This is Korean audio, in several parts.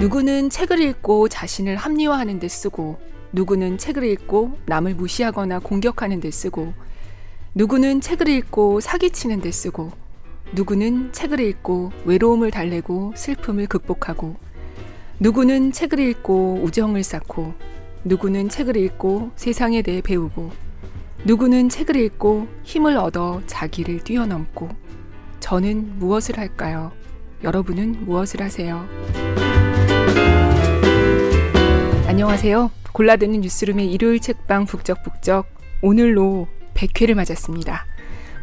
누구는 책을 읽고 자신을 합리화하는 데 쓰고, 누구는 책을 읽고 남을 무시하거나 공격하는 데 쓰고, 누구는 책을 읽고 사기치는 데 쓰고, 누구는 책을 읽고 외로움을 달래고 슬픔을 극복하고, 누구는 책을 읽고 우정을 쌓고, 누구는 책을 읽고 세상에 대해 배우고, 누구는 책을 읽고 힘을 얻어 자기를 뛰어넘고, 저는 무엇을 할까요? 여러분은 무엇을 하세요? 안녕하세요. 골라드는 뉴스룸의 일요일 책방 북적북적 오늘로 100회를 맞았습니다.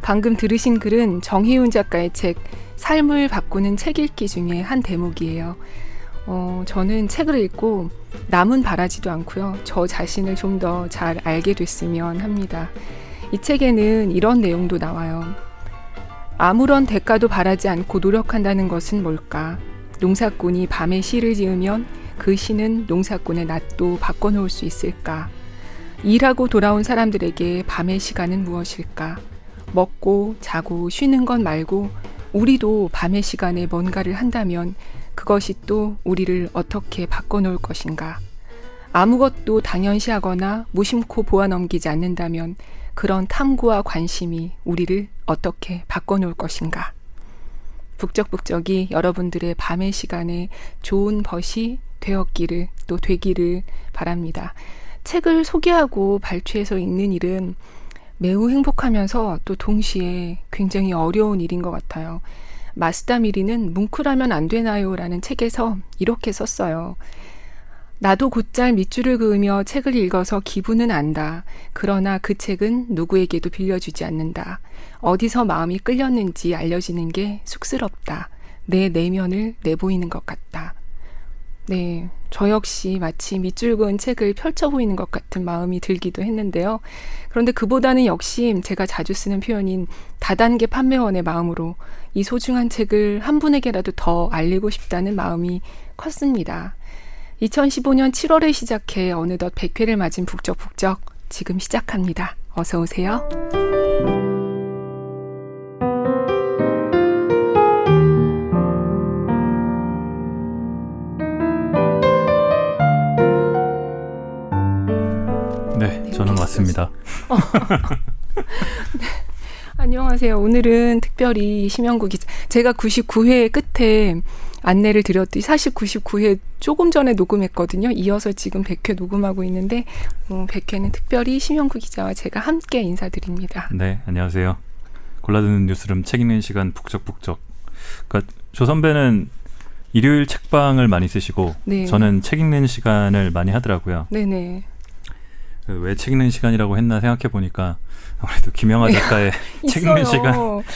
방금 들으신 글은 정희훈 작가의 책 삶을 바꾸는 책 읽기 중에 한 대목이에요. 어, 저는 책을 읽고 남은 바라지도 않고요. 저 자신을 좀 더 잘 알게 됐으면 합니다. 이 책에는 이런 내용도 나와요. 아무런 대가도 바라지 않고 노력한다는 것은 뭘까? 농사꾼이 밤에 시를 지으면 그 시는 농사꾼의 낮도 바꿔놓을 수 있을까? 일하고 돌아온 사람들에게 밤의 시간은 무엇일까? 먹고 자고 쉬는 것 말고 우리도 밤의 시간에 뭔가를 한다면 그것이 또 우리를 어떻게 바꿔놓을 것인가? 아무것도 당연시하거나 무심코 보아 넘기지 않는다면 그런 탐구와 관심이 우리를 어떻게 바꿔놓을 것인가. 북적북적이 여러분들의 밤의 시간에 좋은 벗이 되었기를 또 되기를 바랍니다. 책을 소개하고 발췌해서 읽는 일은 매우 행복하면서 또 동시에 굉장히 어려운 일인 것 같아요. 마스다 미리는 뭉클하면 안 되나요? 라는 책에서 이렇게 썼어요. 나도 곧잘 밑줄을 그으며 책을 읽어서 기분은 안다. 그러나 그 책은 누구에게도 빌려주지 않는다. 어디서 마음이 끌렸는지 알려지는 게 쑥스럽다. 내 내면을 내보이는 것 같다. 네, 저 역시 마치 밑줄 그은 책을 펼쳐 보이는 것 같은 마음이 들기도 했는데요. 그런데 그보다는 역시 제가 자주 쓰는 표현인 다단계 판매원의 마음으로 이 소중한 책을 한 분에게라도 더 알리고 싶다는 마음이 컸습니다. 2015년 7월에 시작해 어느덧 100회를 맞은 북적북적 지금 시작합니다. 어서 오세요. 왔습니다. 네. 안녕하세요. 오늘은 특별히 심영구 기자. 제가 99회 끝에 안내를 드렸더니 사실 99회 조금 전에 녹음했거든요. 이어서 지금 100회 녹음하고 있는데 어, 100회는 특별히 심영구 기자와 제가 함께 인사드립니다. 네, 안녕하세요. 골라드는 뉴스룸 책 읽는 시간 북적북적. 그러니까 조 선배는 일요일 책방을 많이 쓰시고 네. 저는 책 읽는 시간을 많이 하더라고요. 네네. 그 왜책 읽는 시간이라고 했나 생각해 보니까 아무래도 김영하 작가의 책 읽는 시간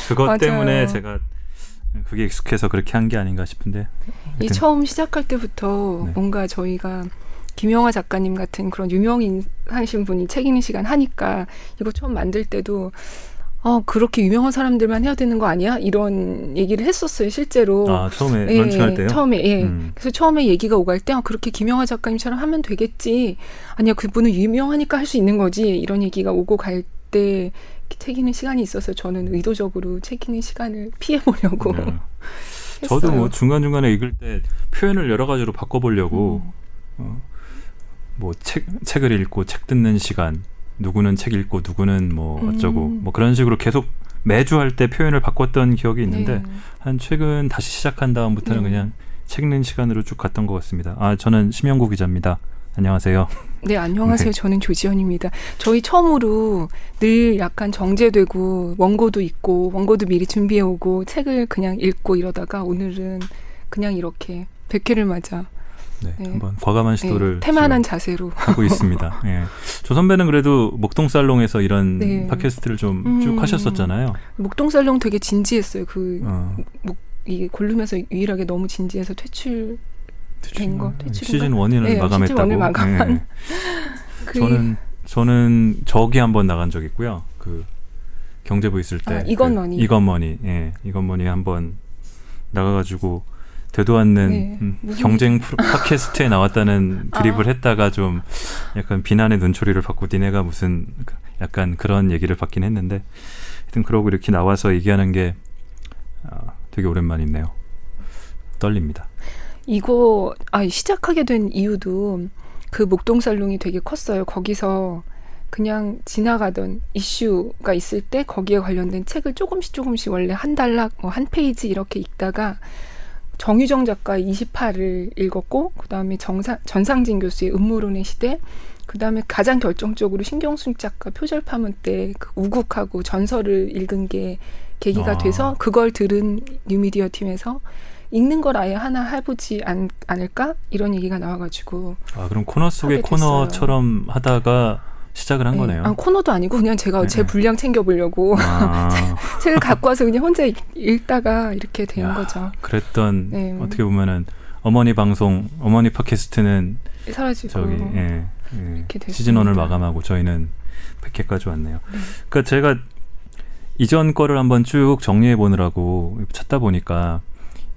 그것 맞아요. 때문에 제가 그게 익숙해서 그렇게 한 게 아닌가 싶은데. 이 처음 시작할 때부터 네. 뭔가 저희가 김영하 작가님 같은 그런 유명인하신 분이 책 읽는 시간 하니까 이거 처음 만들 때도 어, 그렇게 유명한 사람들만 해야 되는 거 아니야? 이런 얘기를 했었어요, 실제로. 아, 처음에 예, 런칭할 때요? 처음에, 예. 음. 그래서 처음에 얘기가 오갈 때, 아, 그렇게 김영하 작가님처럼 하면 되겠지. 아니야, 그분은 유명하니까 할 수 있는 거지. 이런 얘기가 오고 갈 때, 책 읽는 시간이 있어서 저는 의도적으로 책 읽는 시간을 피해보려고. 네. 저도 뭐 중간중간에 읽을 때 표현을 여러 가지로 바꿔보려고, 음. 어, 뭐 책, 책을 읽고 책 듣는 시간, 누구는 책 읽고 누구는 뭐 어쩌고 음. 뭐 그런 식으로 계속 매주 할 때 표현을 바꿨던 기억이 있는데 네. 한 최근 다시 시작한 다음부터는 네. 그냥 책 읽는 시간으로 쭉 갔던 것 같습니다. 아 저는 심영구 기자입니다. 안녕하세요. 네, 안녕하세요. 네. 저는 조지현입니다. 저희 처음으로 늘 약간 정제되고 원고도 있고 원고도 미리 준비해 오고 책을 그냥 읽고 이러다가 오늘은 그냥 이렇게 100회를 맞아 네, 네. 한번 과감한 네, 시도를 네, 태만한 자세로 하고 있습니다. 예. 조 선배는 그래도 목동 살롱에서 이런 네. 팟캐스트를 좀쭉 음, 하셨었잖아요. 목동 살롱 되게 진지했어요. 그 어. 목, 이게 골룸에서 유일하게 너무 진지해서 퇴출 된 거. 퇴출 시즌 1을 네, 마감했다고. 시즌 1을 마감한. 네. 그 저는 저는 저기 한번 나간 적 있고요. 그 경제부 있을 때 아, 이건 머니. 그, 이건 머니. 예. 이건 머니 한번 나가가지고 되도 않는 네. 음, 경쟁 팟캐스트에 나왔다는 아. 드립을 아. 했다가 좀 약간 비난의 눈초리를 받고 니네가 무슨 약간 그런 얘기를 받긴 했는데 하여튼 그러고 이렇게 나와서 얘기하는 게 아, 되게 오랜만이네요. 떨립니다. 이거 아 시작하게 된 이유도 그 목동살롱이 되게 컸어요. 거기서 그냥 지나가던 이슈가 있을 때 거기에 관련된 책을 조금씩 조금씩 원래 한 달락 뭐 한 페이지 이렇게 읽다가 정유정 작가의 28을 읽었고 그다음에 정상 전상진 교수의 음모론의 시대 그다음에 가장 결정적으로 신경순 작가 표절 파문 때 그 우국하고 전설을 읽은 게 계기가 아. 돼서 그걸 들은 뉴미디어 팀에서 읽는 걸 아예 하나 해보지 않, 않을까 이런 얘기가 나와가지고 아 그럼 코너 속의 코너처럼 하다가 시작을 한 네. 거네요. 아, 코너도 아니고 그냥 제가 네. 제 분량 챙겨보려고 아. 책을 갖고 와서 그냥 혼자 읽 다가 이렇게 된 야, 거죠. 그랬던 네. 어떻게 보면은 어머니 방송, 어머니 팟캐스트는 사라지고 저기 예, 예, 시즌 1을 마감하고 저희는 100회까지 왔네요. 네. 그러니까 제가 이전 거를 한번 쭉 정리해 보느라고 찾다 보니까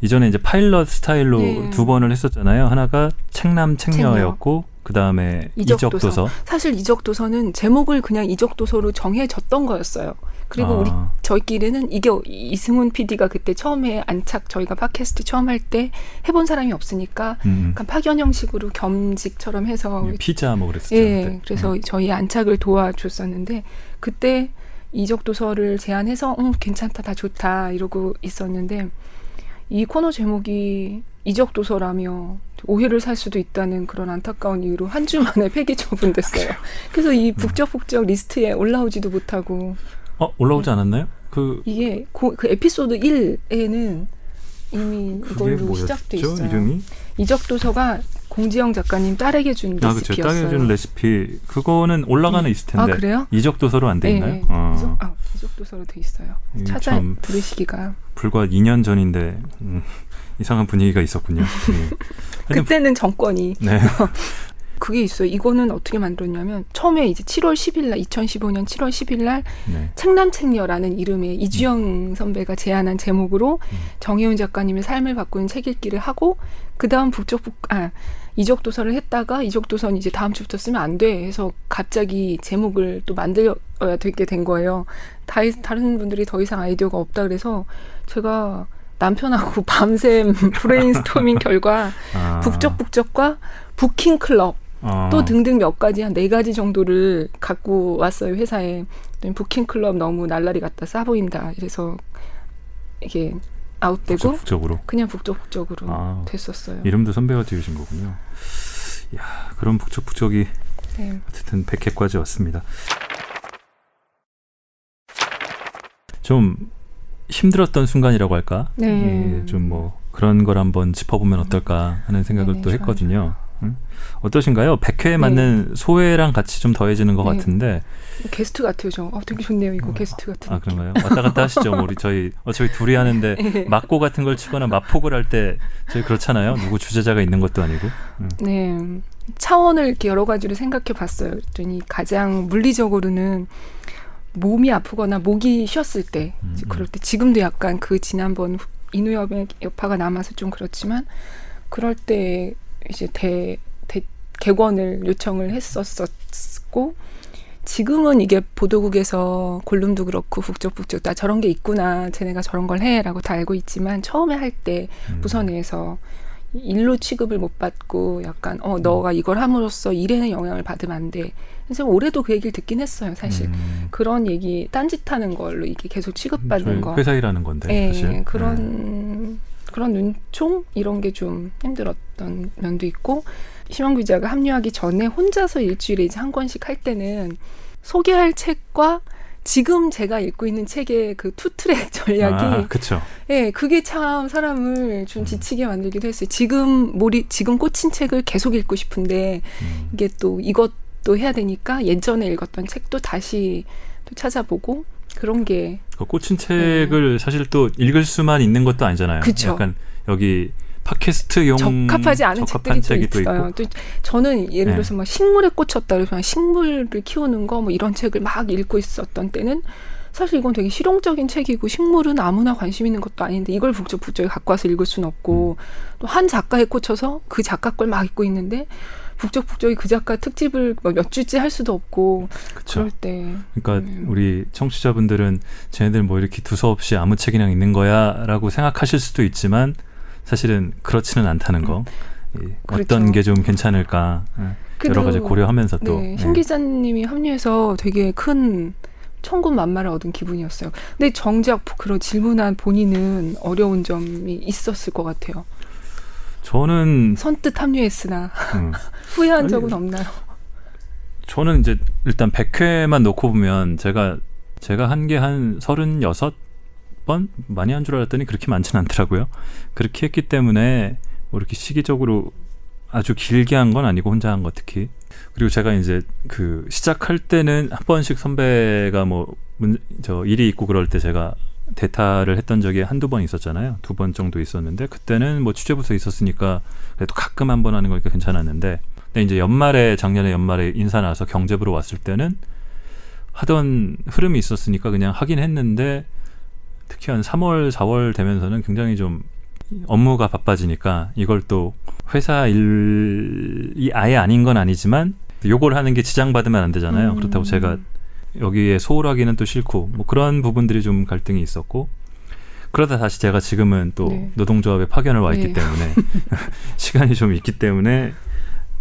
이전에 이제 파일럿 스타일로 네. 두 번을 했었잖아요. 하나가 책남 책녀였고 그 다음에 이적도서. 이적도서. 사실 이적도서는 제목을 그냥 이적도서로 정해졌던 거였어요. 그리고 아. 우리 저희끼리는 이게 이승훈 PD가 그때 처음에 안착 저희가 팟캐스트 처음 할 때 해본 사람이 없으니까 음. 약간 파견 형식으로 겸직처럼 해서 피자 뭐 그랬었죠. 예, 그래서 음. 저희 안착을 도와줬었는데 그때 이적도서를 제안해서 음 괜찮다 다 좋다 이러고 있었는데 이 코너 제목이 이적 도서라며 오해를 살 수도 있다는 그런 안타까운 이유로 한 주 만에 폐기 처분됐어요. 그래서 이 음. 북적북적 리스트에 올라오지도 못하고. 어 올라오지 않았나요? 그 이게 고, 그 에피소드 1에는 이미 이걸로 시작돼 있어요. 이름이? 이적 도서가 공지영 작가님 딸에게 준 아, 레시피였어요. 딸에게 준 레시피 그거는 올라가는 네. 있을 텐데. 아 그래요? 이적 도서로 안돼 네. 있나요? 어. 이적, 아, 이적 도서로 돼 있어요. 찾아 들으시기가. 불과 2년 전인데 음, 이상한 분위기가 있었군요. 네. 그때는 정권이. 네. 그게 있어요. 이거는 어떻게 만들었냐면 처음에 이제 7월 10일 날 2015년 7월 10일 날 네. 책남책녀라는 이름의 이주영 음. 선배가 제안한 제목으로 음. 정혜훈 작가님의 삶을 바꾸는 책 읽기를 하고 그다음 북적북 아 이적도서를 했다가 이적도서는 이제 다음 주부터 쓰면 안 돼 해서 갑자기 제목을 또 만들어야 되게 된 거예요. 다, 다른 분들이 더 이상 아이디어가 없다 그래서 제가 남편하고 밤샘 브레인스토밍 결과 아. 북적북적과 부킹 클럽 아. 또 등등 몇 가지 한 네 가지 정도를 갖고 왔어요 회사에 부킹 클럽 너무 날라리 같다 싸 보인다 이래서 이게 아웃되고 북적북적으로 그냥 북적북적으로 아. 됐었어요. 이름도 선배가 지으신 거군요. 야 그런 북적북적이 네. 어쨌든 100회까지 왔습니다. 좀 힘들었던 순간이라고 할까? 네. 예, 좀뭐 그런 걸 한번 짚어보면 어떨까 하는 생각을 네, 또 했거든요. 응? 어떠신가요? 백회에 맞는 네. 소회랑 같이 좀 더해지는 것 네. 같은데 게스트 같아요, 저. 어, 되게 좋네요, 이거 어, 게스트 같은. 아 그런가요? 왔다 갔다 하시죠, 뭐 우리 저희 어 저희 둘이 하는데 네. 막고 같은 걸 치거나 마폭을 할 때 저희 그렇잖아요. 누구 주제자가 있는 것도 아니고. 응. 네, 차원을 이렇게 여러 가지로 생각해-봤어요. 그랬더니 가장 물리적으로는 몸이 아프거나 목이 쉬었을 때 음, 음. 그럴 때 지금도 약간 그 지난번 인후염의 여파가 남아서 좀 그렇지만 그럴 때 이제 대, 대 개권을 요청을 했었었고 지금은 이게 보도국에서 골룸도 그렇고 북적북적 나 저런 게 있구나 쟤네가 저런 걸 해라고 다 알고 있지만 처음에 할때 음. 부서 내에서 일로 취급을 못 받고 약간 어 너가 이걸 함으로써 일에는 영향을 받으면 안 돼. 그래서 올해도 그 얘기를 듣긴 했어요. 사실 음. 그런 얘기 딴짓하는 걸로 이게 계속 취급받는 거. 회사 일하는 건데. 네, 사실. 그런 네. 그런 눈총 이런 게 좀 힘들었던 면도 있고 심원 기자가 합류하기 전에 혼자서 일주일에 이제 한 권씩 할 때는 소개할 책과 지금 제가 읽고 있는 책의 그 투트랙 전략이 아, 그쵸. 예, 그게 참 사람을 좀 음. 지치게 만들기도 했어요. 지금 몰이 지금 꽂힌 책을 계속 읽고 싶은데 음. 이게 또 이것도 해야 되니까 예전에 읽었던 책도 다시 또 찾아보고 그런 게 그 꽂힌 책을 네. 사실 또 읽을 수만 있는 것도 아니잖아요. 그쵸. 약간 여기 팟캐스트용 적합하지 않은 책들이 책이 또 있어요. 또 저는 예를 네. 들어서 막 식물에 꽂혔다 그래서 식물을 키우는 거 뭐 이런 책을 막 읽고 있었던 때는 사실 이건 되게 실용적인 책이고 식물은 아무나 관심 있는 것도 아닌데 이걸 북적북적에 갖고 와서 읽을 수는 없고 음. 또한 작가에 꽂혀서 그 작가 걸 막 읽고 있는데 북적북적이 그 작가 특집을 뭐몇 주째 할 수도 없고 그쵸. 그럴 때 그러니까 음. 우리 청취자분들은 쟤네들 뭐 이렇게 두서없이 아무 책이랑 읽는 거야라고 생각하실 수도 있지만 사실은 그렇지는 않다는 거. 음. 그렇죠. 어떤 게 좀 괜찮을까 예, 여러 가지 고려하면서 또. 네, 신 기자님이 합류해서 되게 큰 천군 만마를 얻은 기분이었어요. 근데 정작 그런 질문한 본인은 어려운 점이 있었을 것 같아요. 저는 선뜻 합류했으나 음. 후회한 적은 아니, 없나요? 저는 이제 일단 100회만 놓고 보면 제가 제가 한 게 한 36 번 많이 한 줄 알았더니 그렇게 많지는 않더라고요. 그렇게 했기 때문에 뭐 이렇게 시기적으로 아주 길게 한 건 아니고 혼자 한 거 특히. 그리고 제가 이제 그 시작할 때는 한 번씩 선배가 뭐 저 일이 있고 그럴 때 제가 대타를 했던 적이 한두 번 있었잖아요. 두 번 정도 있었는데 그때는 뭐 취재부서 있었으니까 그래도 가끔 한 번 하는 거니까 괜찮았는데 근데 이제 연말에 작년에 연말에 인사 나서 경제부로 왔을 때는 하던 흐름이 있었으니까 그냥 하긴 했는데 특히 한 3월, 4월 되면서는 굉장히 좀 업무가 바빠지니까 이걸 또 회사 일이 아예 아닌 건 아니지만 요걸 하는 게 지장받으면 안 되잖아요. 음. 그렇다고 제가 여기에 소홀하기는 또 싫고 뭐 그런 부분들이 좀 갈등이 있었고 그러다 다시 제가 지금은 또 네. 노동조합에 파견을 와 있기 네. 때문에 시간이 좀 있기 때문에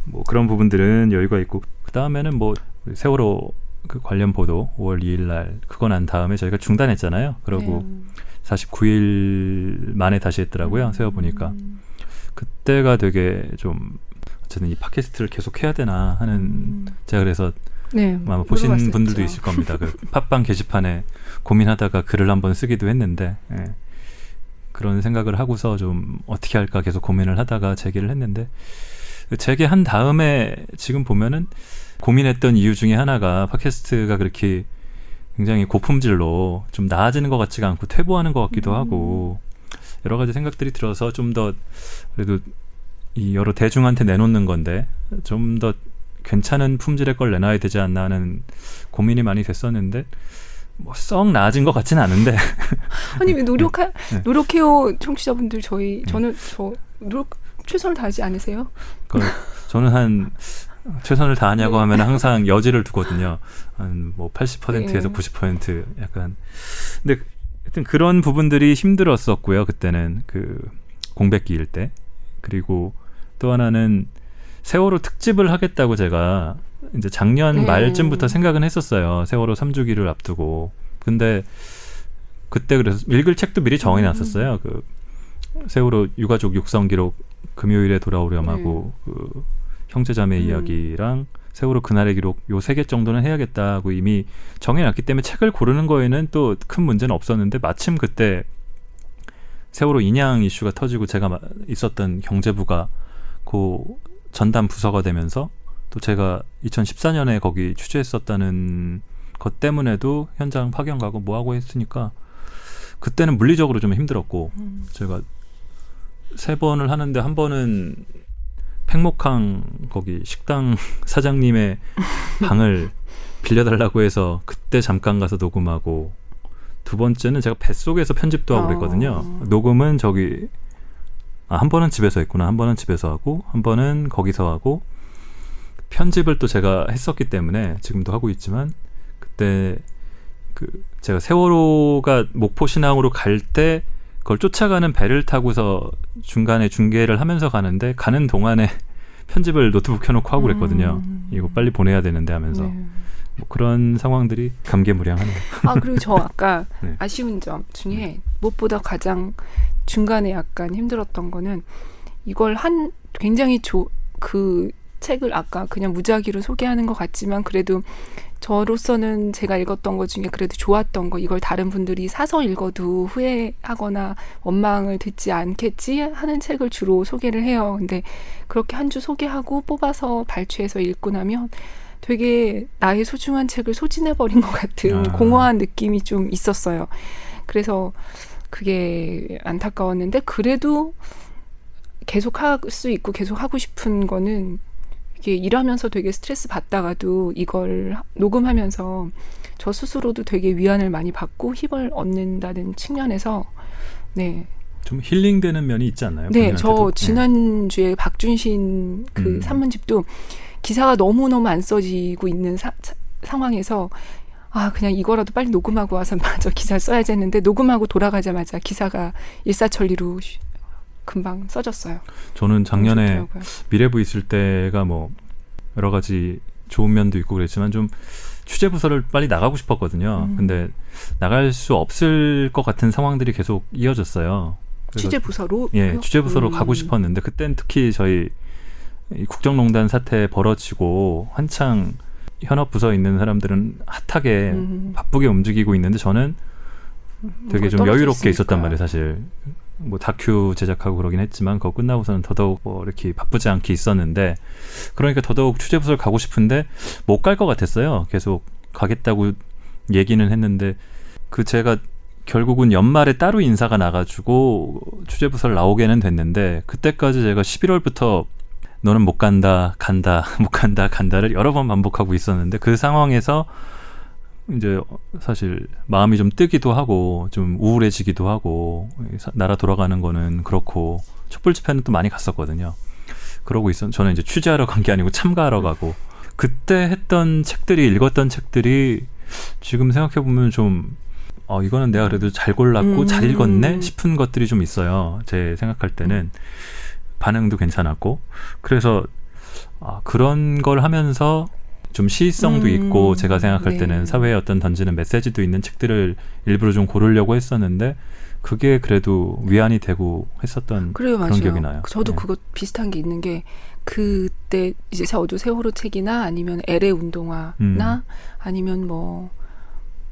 뭐 그런 부분들은 여유가 있고 그 다음에는 뭐 세월호 그 관련 보도 5월 2일 날 그거 난 다음에 저희가 중단했잖아요. 그러고 네. 49일 만에 다시 했더라고요. 음. 세워 보니까 그때가 되게 좀 어쨌든 이 팟캐스트를 계속 해야 되나 하는 음. 제가 그래서 네, 아마 보신 물어봤었죠. 분들도 있을 겁니다. 그 팟빵 게시판에 고민하다가 글을 한번 쓰기도 했는데 예. 그런 생각을 하고서 좀 어떻게 할까 계속 고민을 하다가 제기를 했는데 제기한 다음에 지금 보면은 고민했던 이유 중에 하나가 팟캐스트가 그렇게 굉장히 고품질로 좀 나아지는 것 같지가 않고 퇴보하는 것 같기도 음. 하고 여러 가지 생각들이 들어서 좀 더 그래도 이 여러 대중한테 내놓는 건데 좀 더 괜찮은 품질의 걸 내놔야 되지 않나 하는 고민이 많이 됐었는데 뭐썩 나아진 것 같지는 않은데 아니 왜 노력하 네. 노력해요 청취자분들 저희 네. 저는 저 노력 최선을 다하지 않으세요? 그 저는 한 최선을 다하냐고 네. 하면 항상 여지를 두거든요. 한 뭐 80%에서 네. 90% 약간. 근데 하여튼 그런 부분들이 힘들었었고요. 그때는 그 공백기일 때. 그리고 또 하나는 세월호 특집을 하겠다고 제가 이제 작년 네. 말쯤부터 생각은 했었어요. 세월호 3주기를 앞두고. 근데 그때 그래서 읽을 책도 미리 정해 놨었어요. 음. 그 세월호 유가족 육성 기록 금요일에 돌아오렴하고 네. 그 형제자매 음. 이야기랑 세월호 그날의 기록 요 세 개 정도는 해야겠다고 이미 정해놨기 때문에 책을 고르는 거에는 또 큰 문제는 없었는데 마침 그때 세월호 인양 이슈가 터지고 제가 있었던 경제부가 고 전담 부서가 되면서 또 제가 2014년에 거기 취재했었다는 것 때문에도 현장 파견 가고 뭐 하고 했으니까 그때는 물리적으로 좀 힘들었고 음. 제가 세 번을 하는데 한 번은 팽목항 거기 식당 사장님의 방을 빌려달라고 해서 그때 잠깐 가서 녹음하고 두 번째는 제가 뱃속에서 편집도 하고 그랬거든요. 어. 녹음은 저기 아, 한 번은 집에서 했구나. 한 번은 집에서 하고 한 번은 거기서 하고 편집을 또 제가 했었기 때문에 지금도 하고 있지만 그때 그 제가 세월호가 목포 신항으로 갈 때 그걸 쫓아가는 배를 타고서 중간에 중계를 하면서 가는데 가는 동안에 편집을 노트북 켜놓고 하고 그랬거든요. 음. 이거 빨리 보내야 되는데 하면서. 네. 뭐 그런 상황들이 감개무량하네요. 아 그리고 저 아까 네. 아쉬운 점 중에 네. 무엇보다 가장 중간에 약간 힘들었던 거는 이걸 한 굉장히 조 그 책을 아까 그냥 무작위로 소개하는 것 같지만 그래도 저로서는 제가 읽었던 것 중에 그래도 좋았던 거 이걸 다른 분들이 사서 읽어도 후회하거나 원망을 듣지 않겠지 하는 책을 주로 소개를 해요. 근데 그렇게 한 주 소개하고 뽑아서 발췌해서 읽고 나면 되게 나의 소중한 책을 소진해버린 것 같은 아. 공허한 느낌이 좀 있었어요. 그래서 그게 안타까웠는데 그래도 계속 할 수 있고 계속 하고 싶은 거는 일하면서 되게 스트레스 받다가도 이걸 녹음하면서 저 스스로도 되게 위안을 많이 받고 힘을 얻는다는 측면에서 네. 좀 힐링되는 면이 있지 않나요? 네, 저 네. 지난주에 네. 박준신 그 음. 산문집도 기사가 너무너무 안 써지고 있는 사, 사, 상황에서 아, 그냥 이거라도 빨리 녹음하고 와서 마저 기사를 써야지 했는데 녹음하고 돌아가자마자 기사가 일사천리로 금방 써졌어요. 저는 작년에 미래부 있을 때가 뭐 여러 가지 좋은 면도 있고 그랬지만 좀 취재 부서를 빨리 나가고 싶었거든요. 음. 근데 나갈 수 없을 것 같은 상황들이 계속 이어졌어요. 취재 부서로? 예, 취재 부서로 음. 가고 싶었는데 그땐 특히 저희 국정농단 사태 벌어지고 한창 현업 부서에 있는 사람들은 핫하게 음. 바쁘게 움직이고 있는데 저는 되게 좀 여유롭게 있었단 말이에요, 사실. 뭐 다큐 제작하고 그러긴 했지만 그거 끝나고서는 더더욱 뭐 이렇게 바쁘지 않게 있었는데 그러니까 더더욱 취재 부서를 가고 싶은데 못 갈 것 같았어요. 계속 가겠다고 얘기는 했는데 그 제가 결국은 연말에 따로 인사가 나가지고 취재 부서를 나오게는 됐는데 그때까지 제가 11월부터 너는 못 간다, 간다, 못 간다, 간다를 여러 번 반복하고 있었는데 그 상황에서 이제 사실 마음이 좀 뜨기도 하고 좀 우울해지기도 하고 나라 돌아가는 거는 그렇고 촛불 집회는 또 많이 갔었거든요. 그러고 있었 저는 이제 취재하러 간 게 아니고 참가하러 가고 그때 했던 책들이 읽었던 책들이 지금 생각해 보면 좀 어, 이거는 내가 그래도 잘 골랐고 음. 잘 읽었네 싶은 것들이 좀 있어요. 제 생각할 때는 반응도 괜찮았고 그래서 아, 그런 걸 하면서 좀 시의성도 음, 있고 제가 생각할 네. 때는 사회에 어떤 던지는 메시지도 있는 책들을 일부러 좀 고르려고 했었는데 그게 그래도 위안이 되고 했었던 그래요, 그런 맞아요. 기억이 나요. 저도 네. 그거 비슷한 게 있는 게 그때 이제 저도 세월호 책이나 아니면 LA 운동화나 음. 아니면 뭐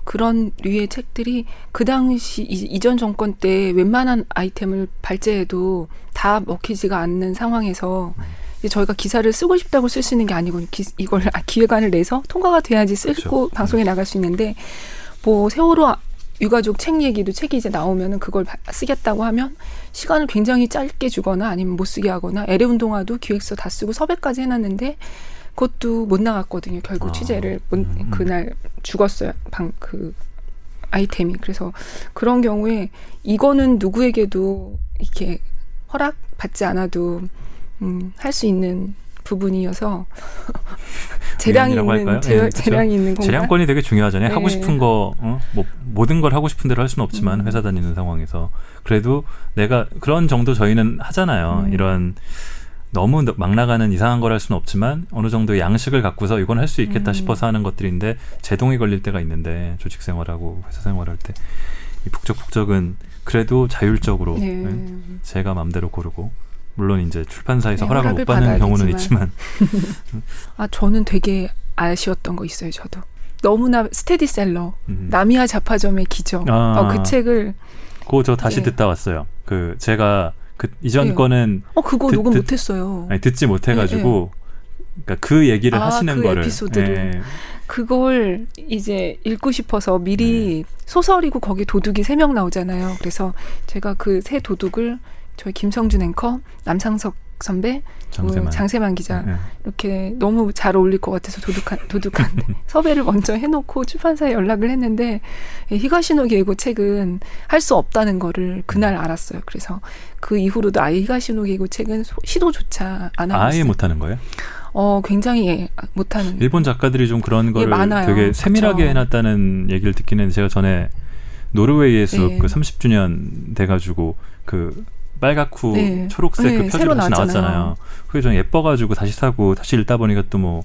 그런 류의 책들이 그 당시 이, 전 정권 때 웬만한 아이템을 발제해도 다 먹히지가 않는 상황에서 음. 저희가 기사를 쓰고 싶다고 쓸 수 있는 게 아니고 기, 이걸 아, 기획안을 내서 통과가 돼야지 쓸고 그렇죠. 방송에 나갈 수 있는데 뭐 세월호 유가족 책 얘기도 책이 이제 나오면은 그걸 쓰겠다고 하면 시간을 굉장히 짧게 주거나 아니면 못 쓰게 하거나 애래 운동화도 기획서 다 쓰고 섭외까지 해놨는데 그것도 못 나갔거든요. 결국 아. 취재를 못, 음, 음. 그날 죽었어요. 방 그 아이템이 그래서 그런 경우에 이거는 누구에게도 이렇게 허락 받지 않아도 음, 할 수 있는 부분이어서 재량이 있는 재, 네, 재량이 있는 공간. 재량권이 되게 중요하잖아요. 네. 하고 싶은 거, 어? 뭐 모든 걸 하고 싶은 대로 할 수는 없지만 음. 회사 다니는 상황에서 그래도 내가 그런 정도 저희는 하잖아요. 음. 이런 너무 막 나가는 이상한 걸 할 수는 없지만 어느 정도 양식을 갖고서 이건 할 수 있겠다 음. 싶어서 하는 것들인데 제동이 걸릴 때가 있는데 조직 생활하고 회사 생활할 때 이 북적북적은 그래도 자율적으로 네. 네? 제가 마음대로 고르고 물론 이제 출판사에서 네, 허락을 못 받는 경우는 있지만 아 저는 되게 아쉬웠던 거 있어요 저도 너무나 스테디셀러 음. 나미야 자파점의 기적 아, 어, 그 책을 그거 저 다시 네. 듣다 왔어요 그 제가 그 이전 네. 거는 어 그거 듣, 녹음 못했어요 아니 듣지 못해가지고 네, 네. 그러니까 그 얘기를 아, 하시는 그 거를 에피소드를 예. 그걸 이제 읽고 싶어서 미리 네. 소설이고 거기 도둑이 세 명 나오잖아요. 그래서 제가 그 세 도둑을 저희 김성준 앵커, 남상석 선배, 장세만, 그 장세만 기자 네. 이렇게 너무 잘 어울릴 것 같아서 도둑한 도둑한 섭외를 먼저 해놓고 출판사에 연락을 했는데 히가시노 게이고 책은 할 수 없다는 거를 그날 알았어요. 그래서 그 이후로도 아예 히가시노 게이고 책은 시도조차 안 하고 아예. 못하는 거예요? 어 굉장히 예, 못하는. 일본 작가들이 좀 그런 거를 예, 되게 세밀하게 그쵸. 해놨다는 얘기를 했는데 제가 전에 노르웨이에서 예. 그 30주년 돼가지고 그 빨갛고 네. 초록색 네, 그 표지로 다시 나왔잖아요. 그게 좀 예뻐가지고 다시 사고 다시 읽다 보니까 또 뭐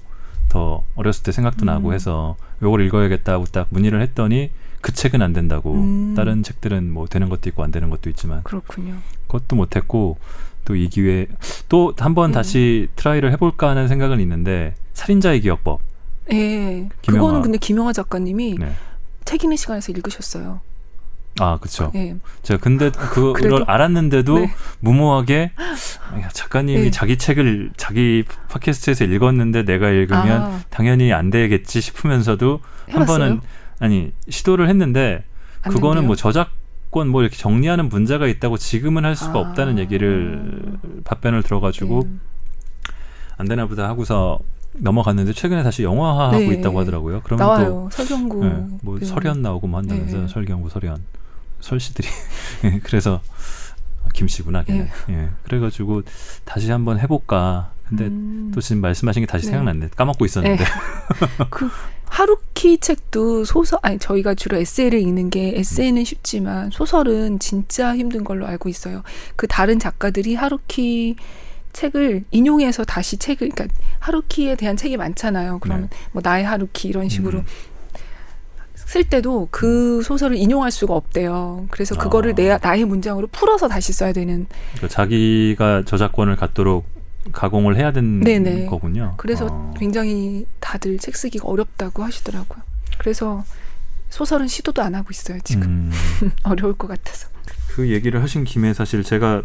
더 어렸을 때 생각도 음. 나고 해서 요걸 읽어야겠다고 딱 문의를 했더니 그 책은 안 된다고 음. 다른 책들은 뭐 되는 것도 있고 안 되는 것도 있지만 그렇군요. 그것도 못했고 또 이 기회 또 한번 네. 다시 try를 해볼까 하는 생각은 있는데 살인자의 기억법. 예. 그거는 근데 김영하 작가님이 네. 책 읽는 시간에서 읽으셨어요. 아, 그렇죠. 네. 제가 근데 그걸 알았는데도 네. 무모하게 작가님이 네. 자기 책을 자기 팟캐스트에서 읽었는데 내가 읽으면 아. 당연히 안 되겠지 싶으면서도 해봤어요? 한 번은 아니 시도를 했는데 그거는 된대요? 뭐 저작권 뭐 이렇게 정리하는 문제가 있다고 지금은 할 수가 아. 없다는 얘기를 답변을 들어가지고 네. 안 되나 보다 하고서 넘어갔는데 최근에 다시 영화화하고 네. 있다고 하더라고요. 그러면 나와요. 또 설경구 네, 뭐 설현 나오고 뭐 한다면서 네. 설경구 설현. 설씨들이 그래서 김씨구나 걔는. 예. 예. 그래가지고 다시 한번 해볼까. 근데 음. 또 지금 말씀하신 게 다시 네. 생각났네. 까먹고 있었는데. 네. 그 하루키 책도 소설 아니 저희가 주로 에세이를 읽는 게 에세이는 쉽지만 소설은 진짜 힘든 걸로 알고 있어요. 그 다른 작가들이 하루키 책을 인용해서 다시 책을 그러니까 하루키에 대한 책이 많잖아요. 그러면 네. 뭐 나의 하루키 이런 식으로 음. 쓸 때도 그 소설을 인용할 수가 없대요. 그래서 그거를 아. 내 나의 문장으로 풀어서 다시 써야 되는. 그러니까 자기가 저작권을 갖도록 가공을 해야 되는 네네. 거군요. 그래서 아. 굉장히 다들 책 쓰기가 어렵다고 하시더라고요. 그래서 소설은 시도도 안 하고 있어요 지금 음. 어려울 것 같아서. 그 얘기를 하신 김에 사실 제가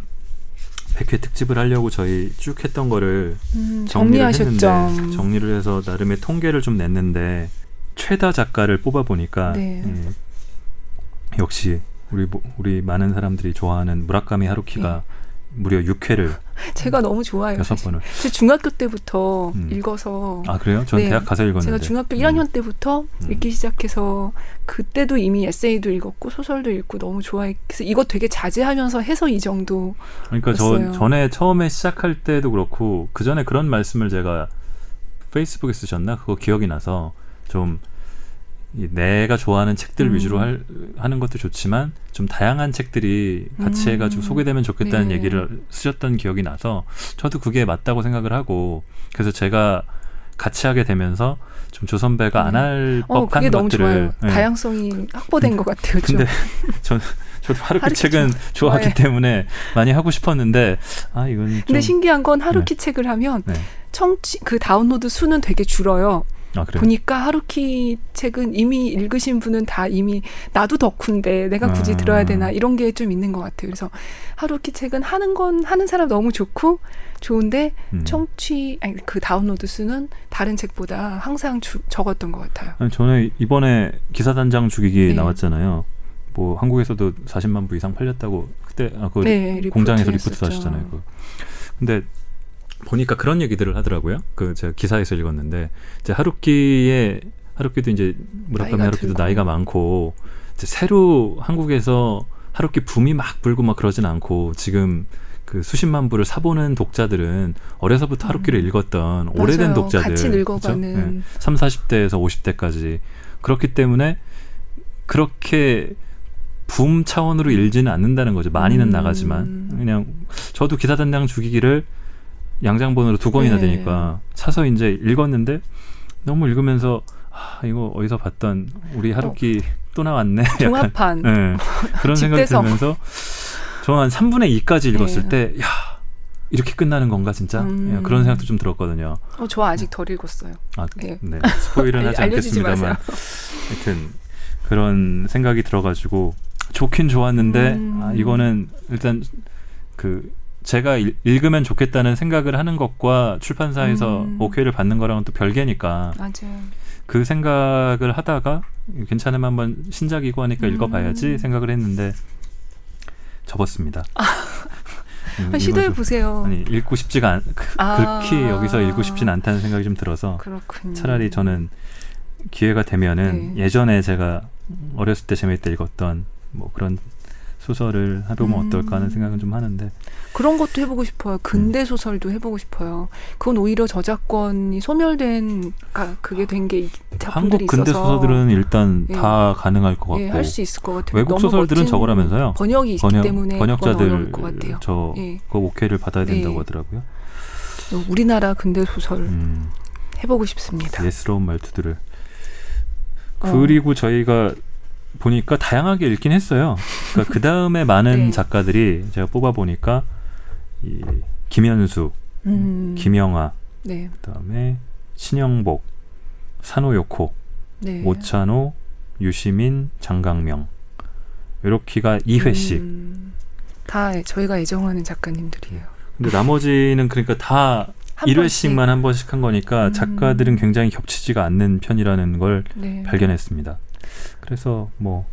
100회 특집을 하려고 저희 쭉 했던 거를 음, 정리를 했는데 정리를 해서 나름의 통계를 좀 냈는데 최다 작가를 뽑아 보니까 네. 예, 역시 우리 우리 많은 사람들이 좋아하는 무라카미 하루키가 네. 무려 6회를 제가 너무 좋아요. 여섯 번을. 제 중학교 때부터 음. 읽어서 아 그래요? 전 네. 대학 가서 읽었는데 제가 중학교 음. 1학년 때부터 음. 읽기 시작해서 그때도 이미 에세이도 읽었고 소설도 읽고 너무 좋아해. 그래서 이거 되게 자제하면서 해서 이 정도. 그러니까 저 전에 처음에 시작할 때도 그렇고 그 전에 그런 말씀을 제가 페이스북에 쓰셨나 그거 기억이 나서 좀 내가 좋아하는 책들 음. 위주로 할, 하는 것도 좋지만 좀 다양한 책들이 같이 음. 해가지고 소개되면 좋겠다는 네. 얘기를 쓰셨던 기억이 나서 저도 그게 맞다고 생각을 하고 그래서 제가 같이 하게 되면서 좀 조선배가 안할 음. 어, 법한 것들을 네. 다양성이 확보된 것 같아요. 근데 전 저도 하루키 책은 좋아하기 좋아해. 때문에 많이 하고 싶었는데 아 이건 좀 근데 신기한 건 하루키 네. 책을 하면 네. 청취 그 다운로드 수는 되게 줄어요. 아, 보니까 하루키 책은 이미 읽으신 분은 다 이미 나도 덕후인데 내가 굳이 아. 들어야 되나 이런 게 좀 있는 것 같아요. 그래서 하루키 책은 하는 건 하는 사람 너무 좋고 좋은데 음. 청취 아니 그 다운로드 수는 다른 책보다 항상 주, 적었던 것 같아요. 아니, 저는 이번에 기사 단장 죽이기 네. 나왔잖아요. 뭐 한국에서도 40만 부 이상 팔렸다고 그때 아, 그 네, 공장에서 리포트 하셨잖아요. 그. 근데 보니까 그런 얘기들을 하더라고요. 그 제가 기사에서 읽었는데 이제 하루키의 하루키도 이제 무라카미 하루키도 들고. 나이가 많고 이제 새로 한국에서 하루키 붐이 막 불고 막 그러진 않고 지금 그 수십만 부를 사보는 독자들은 어려서부터 하루키를 음. 읽었던 맞아요. 오래된 독자들 같이 늙어가는 그렇죠? 네. 3, 40대에서 50대까지 그렇기 때문에 그렇게 붐 차원으로 읽지는 않는다는 거죠. 많이는 음. 나가지만 그냥 저도 기사 단장 죽이기를 양장본으로 두 권이나 네. 되니까 사서 이제 읽었는데 너무 읽으면서 아, 이거 어디서 봤던 우리 하루키 어. 또 나왔네. 종합판. 네. 그런 생각이 들면서 저한 3분의 2까지 읽었을 네. 때, 야, 이렇게 끝나는 건가, 진짜? 음. 예, 그런 생각도 좀 들었거든요. 어, 저 아직 덜 읽었어요. 아, 네. 네. 스포일은 하지 않겠습니다만. 하여튼, 그런 생각이 들어가지고, 좋긴 좋았는데, 음. 아, 이거는 일단 그 제가 읽, 으면 좋겠다는 생각을 하는 것과 출판사에서 음. 오케이를 받는 거랑은 또 별개니까. 맞아요. 그 생각을 하다가 괜찮으면 한번 신작이고 하니까 음. 읽어봐야지 생각을 했는데 접었습니다. 아. 음, 시도해 보세요. 아니 읽고 싶지가 않. 그, 아. 그렇게 여기서 읽고 싶진 않다는 생각이 좀 들어서. 그렇군요. 차라리 저는 기회가 되면은 네. 예전에 제가 어렸을 때 재미있게 읽었던 뭐 그런 소설을 해보면 음. 어떨까 하는 생각은 좀 하는데 그런 것도 해보고 싶어요. 근대 음. 소설도 해보고 싶어요. 그건 오히려 저작권이 소멸된 그게 된 게 작품들이 한국 근대 있어서 소설들은 일단 예. 다 가능할 것 예, 같고 예, 할수 있을 것 같아요. 외국 소설들은 저거라면서요. 번역이 있기 번역, 때문에 번역자들 저 예. 그 오케이를 받아야 된다고 예. 하더라고요. 우리나라 근대 소설 음. 해보고 싶습니다. 예스러운 말투들을 어. 그리고 저희가 보니까 다양하게 읽긴 했어요. 그러니까 그 다음에 많은 네. 작가들이 제가 뽑아 보니까 이 김현수, 음. 김영하, 네. 그다음에 신영복, 산호요코, 네. 오찬호, 유시민, 장강명 이렇게가 2회씩 음. 다 저희가 애정하는 작가님들이에요. 근데 나머지는 그러니까 다 1회씩만 한 번씩 한 거니까 음. 작가들은 굉장히 겹치지가 않는 편이라는 걸 네. 발견했습니다. 그래서 뭐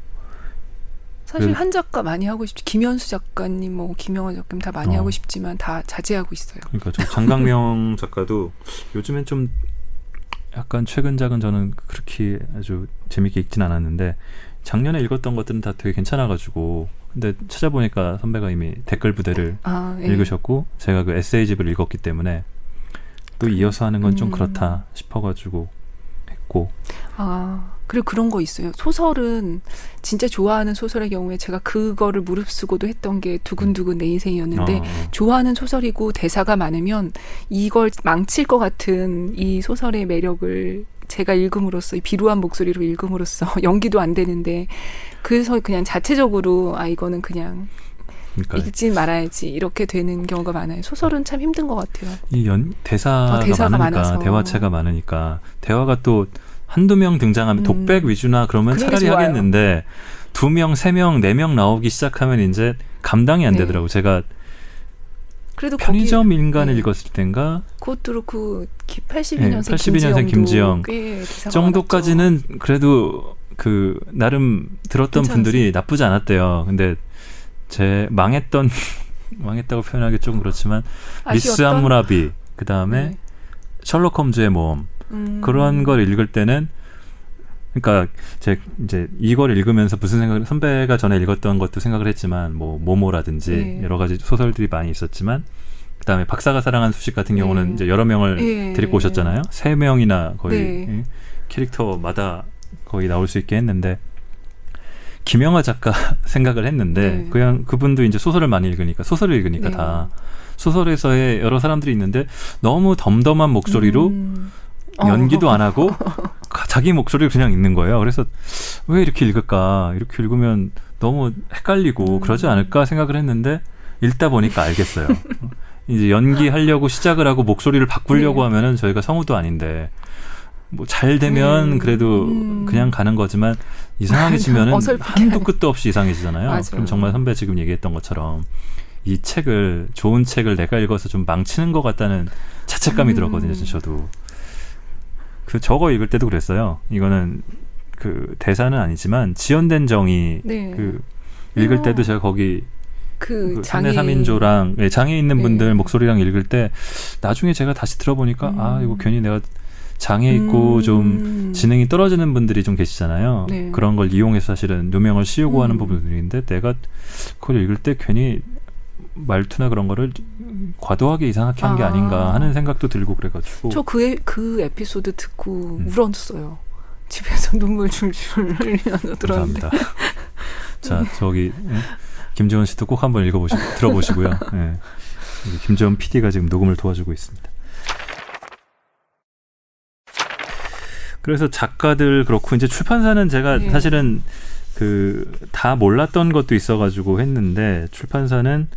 사실 한 작가 많이 하고 싶지 김현수 작가님 뭐 김영하 작가님 다 많이 어. 하고 싶지만 다 자제하고 있어요. 그러니까 저 장강명 작가도 요즘엔 좀 약간 최근작은 저는 그렇게 아주 재밌게 읽진 않았는데 작년에 읽었던 것들은 다 되게 괜찮아가지고 근데 찾아보니까 선배가 이미 댓글 부대를 아, 예. 읽으셨고 제가 그 에세이집을 읽었기 때문에 또 이어서 하는 건좀 음. 그렇다 싶어가지고 같고. 아 그리고 그런 거 있어요. 소설은 진짜 좋아하는 소설의 경우에 제가 그거를 무릅쓰고도 했던 게 두근두근 내 인생이었는데 어. 좋아하는 소설이고 대사가 많으면 이걸 망칠 것 같은 이 소설의 매력을 제가 읽음으로써 이 비루한 목소리로 읽음으로써 연기도 안 되는데 그래서 그냥 자체적으로 아 이거는 그냥 그러니까 읽지 말아야지 이렇게 되는 경우가 많아요. 소설은 참 힘든 것 같아요. 이 연 대사가 어, 대사가 많으니까 많아서. 대화체가 많으니까 대화가 또 한두 명 등장하면 음. 독백 위주나 그러면 차라리 좋아요. 하겠는데 두 명, 세 명, 네 명 나오기 시작하면 이제 감당이 안 네. 되더라고. 제가 그래도 편의점 거기, 인간을 네. 읽었을 땐가 그것도 그 82년생 네, 82년생 김지영 정도까지는 그래도 그 나름 들었던 괜찮았어요. 분들이 나쁘지 않았대요. 근데 제 망했던 망했다고 표현하기 좀 그렇지만 많았죠. 미스 아쉬웠던? 함무라비 그 다음에 네. 셜록 홈즈의 모험 음. 그런 걸 읽을 때는 그러니까 제 이제 이걸 읽으면서 무슨 생각 선배가 전에 읽었던 것도 생각을 했지만 뭐 모모라든지 네. 여러 가지 소설들이 많이 있었지만 그다음에 박사가 사랑한 수식 같은 경우는 네. 이제 여러 명을 네. 데리고 오셨잖아요. 세 명이나 거의 네. 예, 캐릭터마다 거의 나올 수 있게 했는데 김영하 작가 생각을 했는데 네. 그냥 그분도 이제 소설을 많이 읽으니까 소설을 읽으니까 네. 다 소설에서의 여러 사람들이 있는데 너무 덤덤한 목소리로 음. 연기도 어. 안 하고 가- 자기 목소리를 그냥 읽는 거예요. 그래서 왜 이렇게 읽을까? 이렇게 읽으면 너무 헷갈리고 음. 그러지 않을까 생각을 했는데 읽다 보니까 알겠어요. 이제 연기하려고 시작을 하고 목소리를 바꾸려고 네. 하면은 저희가 성우도 아닌데 뭐 잘 되면 음. 그래도 음. 그냥 가는 거지만 이상해지면은 한도. 끝도 없이 이상해지잖아요. 맞아요. 그럼 정말 선배 지금 얘기했던 것처럼 이 책을 좋은 책을 내가 읽어서 좀 망치는 것 같다는 자책감이 음. 들었거든요. 저도 그 저거 읽을 때도 그랬어요. 이거는 그 대사는 아니지만 지연된 정의 네. 그 읽을 어. 때도 제가 거기 그그 장애 장애 3인조랑 예, 장애 있는 네. 분들 목소리랑 읽을 때 나중에 제가 다시 들어보니까 음. 아 이거 괜히 내가 장애 있고 음. 좀 지능이 떨어지는 분들이 좀 계시잖아요. 네. 그런 걸 이용해서 사실은 누명을 씌우고 하는 음. 부분들인데 내가 그걸 읽을 때 괜히 말투나 그런 거를 과도하게 이상하게 한게 아. 아닌가 하는 생각도 들고 그래가지고 저 그 그 에피소드 듣고 음. 울었어요. 집에서 눈물 줄줄 흘리면서 들었는데. 감사합니다. 자 저기 예? 김지원 씨도 꼭 한번 읽어보시 들어보시고요. 예. 여기 김지원 PD가 지금 녹음을 도와주고 있습니다. 그래서 작가들 그렇고 이제 출판사는 제가 네. 사실은 그 다 몰랐던 것도 있어가지고 했는데 출판사는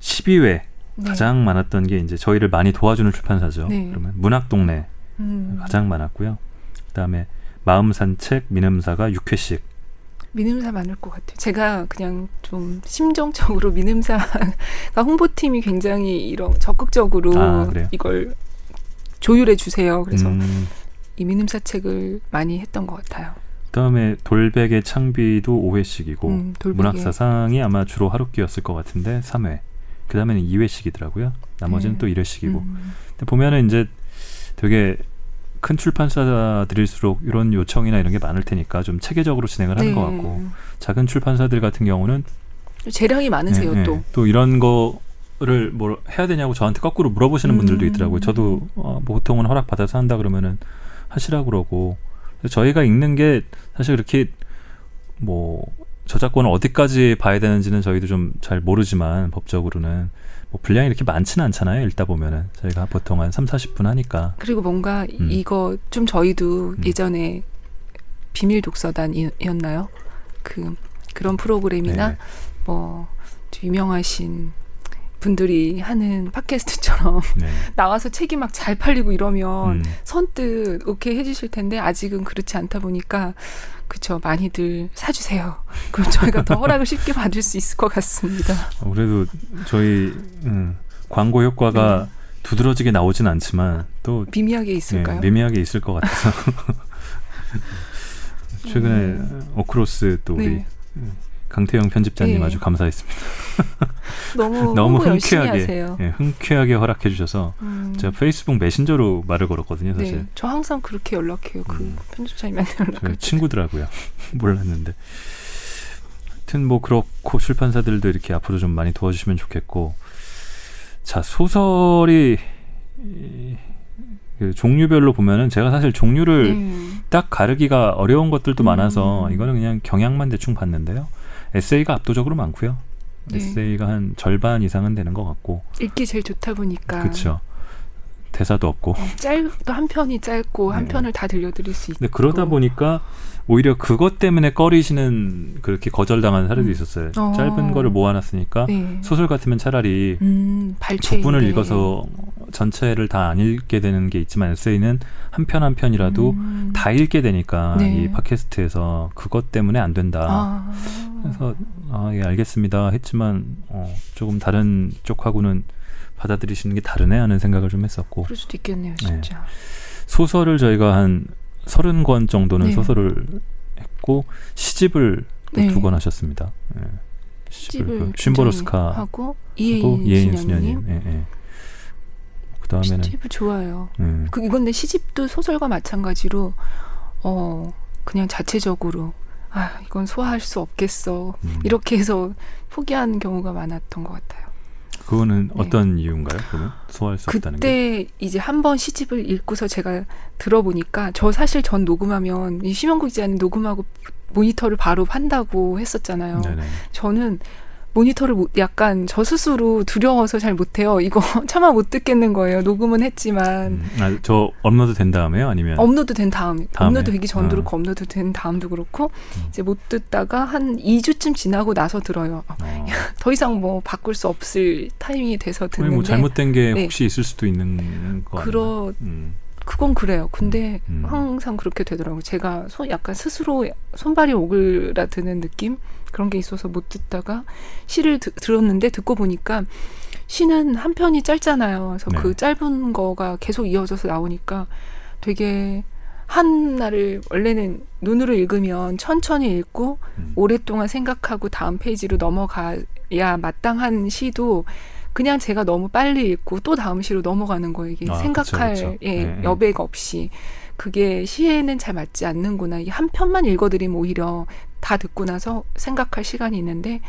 12회 네. 가장 많았던 게 이제 저희를 많이 도와주는 출판사죠. 네. 그러면 문학 동네 음. 가장 많았고요. 그다음에 마음 산책 민음사가 6회씩 민음사 많을 것 같아요. 제가 그냥 좀 심정적으로 민음사가 홍보팀이 굉장히 이런 적극적으로 아? 이걸 조율해 주세요. 그래서 음, 이 민음사 책을 많이 했던 것 같아요. 그다음에 돌베개 창비도 5회씩이고 음. 문학사상이 아마 주로 하루끼였을 것 같은데 3회. 그다음에는 2회씩이더라고요. 나머지는 네. 또 1회씩이고. 음. 근데 보면은 이제 되게 큰 출판사들일수록 이런 요청이나 이런 게 많을 테니까 좀 체계적으로 진행을 하는 네. 것 같고 작은 출판사들 같은 경우는 재량이 많으세요 네, 네. 또. 또 이런 거를 뭘 해야 되냐고 저한테 거꾸로 물어보시는 분들도 음. 있더라고요. 저도 어, 뭐 보통은 허락 받아서 한다 그러면은 하시라 그러고 저희가 읽는 게 사실 그렇게 뭐 저작권을 어디까지 봐야 되는지는 저희도 좀 잘 모르지만 법적으로는 뭐 분량이 이렇게 많지는 않잖아요. 읽다 보면은 저희가 보통 한 3, 40분 하니까 그리고 뭔가 음. 이거 좀 저희도 음. 예전에 비밀 독서단이었나요? 그 그런 프로그램이나 네. 뭐 유명하신 분들이 하는 팟캐스트처럼 네. 나와서 책이 막 잘 팔리고 이러면 음. 선뜻 오케이 해주실 텐데 아직은 그렇지 않다 보니까 그쵸 많이들 사주세요. 그럼 저희가 더 허락을 쉽게 받을 수 있을 것 같습니다. 어, 그래도 저희 음, 광고 효과가 두드러지게 나오진 않지만 또 미미하게 있을까요? 네, 미미하게 있을 것 같아서 최근에 어크로스 또 우리 네. 강태영 편집자님 네. 아주 감사했습니다. 너무 너무 흔쾌하게. 예, 흔쾌하게 허락해 주셔서 음. 제가 페이스북 메신저로 말을 걸었거든요, 사실. 네, 저 항상 그렇게 연락해요. 그 음. 편집자님한테 때. 친구더라고요. 몰랐는데. 하여튼 뭐 그렇고 출판사들도 이렇게 앞으로 좀 많이 도와주시면 좋겠고 자 소설이 이- 그 종류별로 보면은 제가 사실 종류를 음. 딱 가르기가 어려운 것들도 음. 많아서 이거는 그냥 경향만 대충 봤는데요. 에세이가 압도적으로 많고요. 네. 에세이가 한 절반 이상은 되는 것 같고 읽기 제일 좋다 보니까 그렇죠. 대사도 없고 어, 짧도 한 편이 짧고 한 네. 편을 다 들려드릴 수 있고 근데 그러다 보니까 오히려 그것 때문에 꺼리시는 그렇게 거절당하는 사례도 음. 있었어요. 어. 짧은 거를 모아놨으니까 네. 소설 같으면 차라리 음, 부분을 읽어서 전체를 다 안 읽게 되는 게 있지만 에세이는 한 편 한 편이라도 음. 다 읽게 되니까 네. 이 팟캐스트에서 그것 때문에 안 된다. 아. 그래서 아, 예, 알겠습니다. 했지만 어, 조금 다른 쪽하고는 받아들이시는 게 다르네 하는 생각을 좀 했었고. 그럴 수도 있겠네요, 진짜. 네. 소설을 저희가 한 서른 권 정도는 네. 소설을 했고 시집을 네. 두권 하셨습니다. 네. 시집을 그 쉼보로스카 하고 이혜인 수녀님. 예, 예. 그다음에는 시집을 좋아요. 음. 그 이건데 시집도 소설과 마찬가지로 어 그냥 자체적으로 아 이건 소화할 수 없겠어 음. 이렇게 해서 포기하는 경우가 많았던 것 같아요. 그거는 네. 어떤 이유인가요? 그러면 소화할 수 없다는 게? 그때 이제 한 번 시집을 읽고서 제가 들어보니까 저 사실 전 녹음하면 이 심영구 기자는 녹음하고 모니터를 바로 한다고 했었잖아요. 네네. 저는 모니터를 약간 저 스스로 두려워서 잘 못해요. 이거 차마 못 듣겠는 거예요. 녹음은 했지만. 음, 아, 저 업로드 된 다음에요? 아니면? 업로드 된 다음에. 다음에? 업로드 되기 전도 그렇고 어. 업로드 된 다음도 그렇고 음. 이제 못 듣다가 한 2주쯤 지나고 나서 들어요. 어. 더 이상 뭐 바꿀 수 없을 타이밍이 돼서 듣는데. 뭐 잘못된 게 네. 혹시 있을 수도 있는 거 그러 음. 그건 그래요. 근데 음, 음. 항상 그렇게 되더라고요. 제가 손 약간 스스로 손발이 오그라드는 느낌? 그런 게 있어서 못 듣다가 시를 드, 들었는데 듣고 보니까 시는 한 편이 짧잖아요. 그래서 네. 그 짧은 거가 계속 이어져서 나오니까 되게 한 날을 원래는 눈으로 읽으면 천천히 읽고 음. 오랫동안 생각하고 다음 페이지로 넘어가야 마땅한 시도 그냥 제가 너무 빨리 읽고 또 다음 시로 넘어가는 거예요. 이게 아, 생각할 그쵸, 그쵸. 예, 네. 여백 없이 그게 시에는 잘 맞지 않는구나. 이 한 편만 읽어드리면 오히려 다 듣고 나서 생각할 시간이 있는데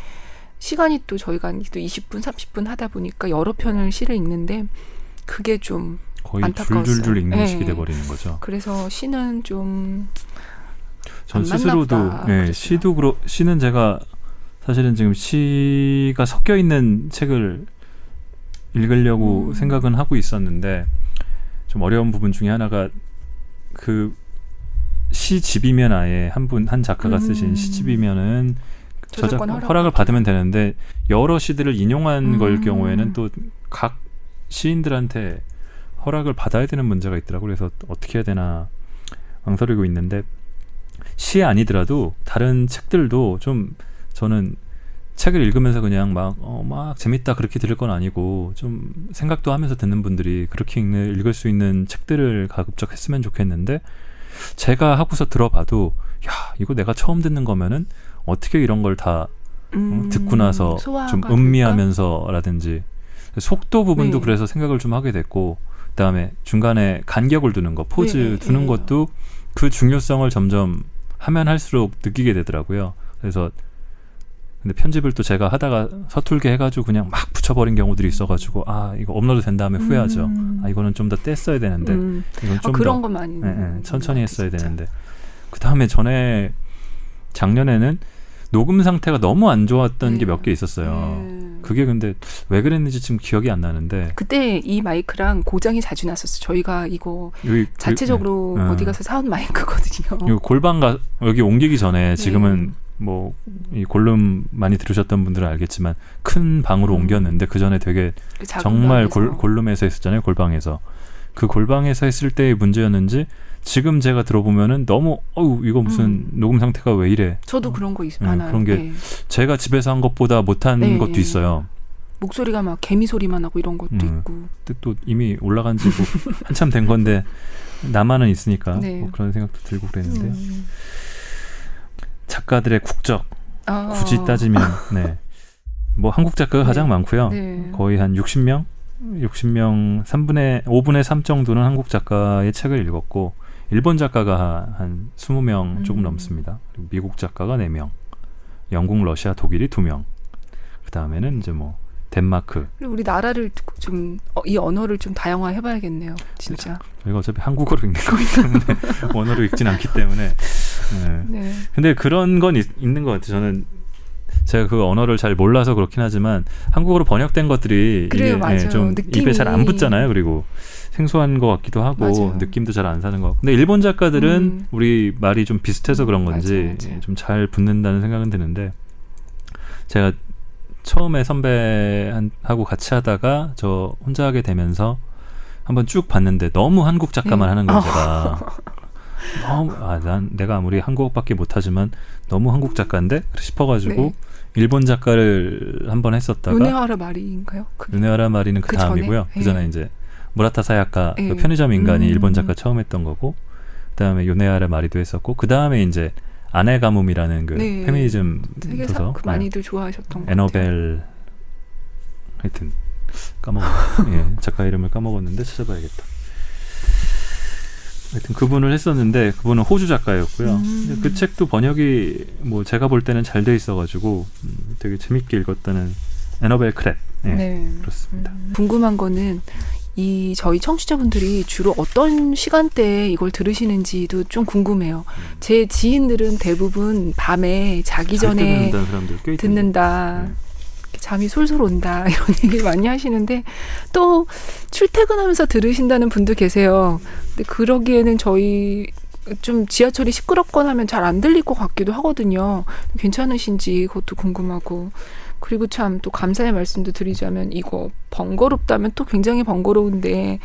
시간이 또 저희가 또 20분, 30분 하다 보니까 여러 편을 시를 읽는데 그게 좀 거의 안타까웠어요. 줄줄줄 읽는 네. 식이 돼버리는 거죠. 그래서 시는 좀 전 스스로도 네, 시도 그렇 시는 제가 사실은 지금 시가 섞여 있는 책을 읽으려고 음. 생각은 하고 있었는데 좀 어려운 부분 중에 하나가 그 시집이면 아예 한 분한 작가가 음. 쓰신 시집이면은 저작 허락 허락을 받으면 되는데 여러 시들을 인용한 음. 걸 경우에는 또 각 시인들한테 허락을 받아야 되는 문제가 있더라고 그래서 어떻게 해야 되나 망설이고 있는데 시 아니더라도 다른 책들도 좀 저는 책을 읽으면서 그냥 막, 어, 막 재밌다 그렇게 들을 건 아니고 좀 생각도 하면서 듣는 분들이 그렇게 읽는, 읽을 수 있는 책들을 가급적 했으면 좋겠는데 제가 하고서 들어봐도 야, 이거 내가 처음 듣는 거면은 어떻게 이런 걸다 어, 음, 듣고 나서 좀 음미하면서라든지 속도 부분도 네. 그래서 생각을 좀 하게 됐고 그다음에 중간에 간격을 두는 거 포즈 네, 두는 네. 것도 그 중요성을 점점 하면 할수록 느끼게 되더라고요. 그래서 근데 편집을 또 제가 하다가 서툴게 해가지고 그냥 막 붙여버린 경우들이 있어가지고 아 이거 업로드 된 다음에 후회하죠. 음. 아 이거는 좀 더 뗐어야 되는데 음. 이건 좀 아, 그런 거 많이 네, 네, 천천히 했어야 진짜. 되는데 그 다음에 전에 작년에는 녹음 상태가 너무 안 좋았던 네. 게몇 개 있었어요. 네. 그게 근데 왜 그랬는지 지금 기억이 안 나는데 그때 이 마이크랑 고장이 자주 났었어요. 저희가 이거 여기, 그, 자체적으로 네. 어디 가서 사온 마이크거든요. 이거 골방 가 여기 옮기기 전에 지금은 네. 뭐 이 골룸 많이 들으셨던 분들은 알겠지만 큰 방으로 음. 옮겼는데 그 전에 되게 그 정말 골, 골룸에서 했었잖아요 골방에서 그 골방에서 했을 때의 문제였는지 지금 제가 들어보면은 너무 어우 이거 무슨 음. 녹음 상태가 왜 이래? 저도 그런 거 있, 네, 많아요. 그런 게 네. 제가 집에서 한 것보다 못한 네. 것도 있어요. 목소리가 막 개미 소리만 나고 이런 것도 음. 있고. 또 이미 올라간 지 뭐 한참 된 건데 나만은 있으니까 네. 뭐 그런 생각도 들고 그랬는데. 음. 작가들의 국적 어. 굳이 따지면 네. 뭐 한국 작가가 네. 가장 많고요. 네. 거의 한 60명, 60명 3분의 5분의 3 정도는 한국 작가의 책을 읽었고 일본 작가가 한 20명 조금 음. 넘습니다. 그리고 미국 작가가 4명, 영국, 러시아, 독일이 2명. 그 다음에는 이제 뭐 덴마크. 그리고 우리 나라를 좀 이 언어를 좀 다양화해 봐야겠네요. 진짜. 저희가 어차피 한국어로 읽는 거기 때문에 언어로 읽진 않기 때문에. 네. 네. 근데 그런 건 있, 있는 것 같아요. 저는 제가 그 언어를 잘 몰라서 그렇긴 하지만 한국어로 번역된 것들이 그래요, 이게 예, 좀 느낌이... 입에 잘 안 붙잖아요. 그리고 생소한 것 같기도 하고 맞아요. 느낌도 잘 안 사는 것 같고. 근데 일본 작가들은 음. 우리 말이 좀 비슷해서 그런 건지 좀 잘 붙는다는 생각은 드는데 제가 처음에 선배하고 같이 하다가 저 혼자 하게 되면서 한번 쭉 봤는데 너무 한국 작가만 네. 하는 거예요, 제가. 너무 아, 난 내가 아무리 한국어밖에 못하지만 너무 한국 작가인데 싶어가지고 네. 일본 작가를 한번 했었다가 요네하라 마리인가요? 요네하라 마리는 그, 그 다음이고요. 그 전에 네. 이제 무라타 사야카 네. 그 편의점 인간이 음. 일본 작가 처음 했던 거고 그다음에 요네하라 마리도 했었고 그 다음에 이제 아내 가뭄이라는 그 네. 페미니즘 도서 그 많이들 좋아하셨던 에너벨 하여튼 까먹 예, 작가 이름을 까먹었는데 찾아봐야겠다. 하여튼 그분을 했었는데 그분은 호주 작가였고요. 음. 그 책도 번역이 뭐 제가 볼 때는 잘 돼 있어가지고 음, 되게 재밌게 읽었다는 에너벨 크랩. 네, 네. 그렇습니다. 음. 궁금한 거는 이 저희 청취자분들이 주로 어떤 시간대에 이걸 들으시는지도 좀 궁금해요. 음. 제 지인들은 대부분 밤에 자기 전에 듣는다. 네. 잠이 솔솔 온다 이런 얘기 많이 하시는데 또 출퇴근하면서 들으신다는 분도 계세요. 근데 그러기에는 저희 좀 지하철이 시끄럽거나 하면 잘 안 들릴 것 같기도 하거든요. 괜찮으신지 그것도 궁금하고. 그리고 참 또 감사의 말씀도 드리자면 이거 번거롭다면 또 굉장히 번거로운데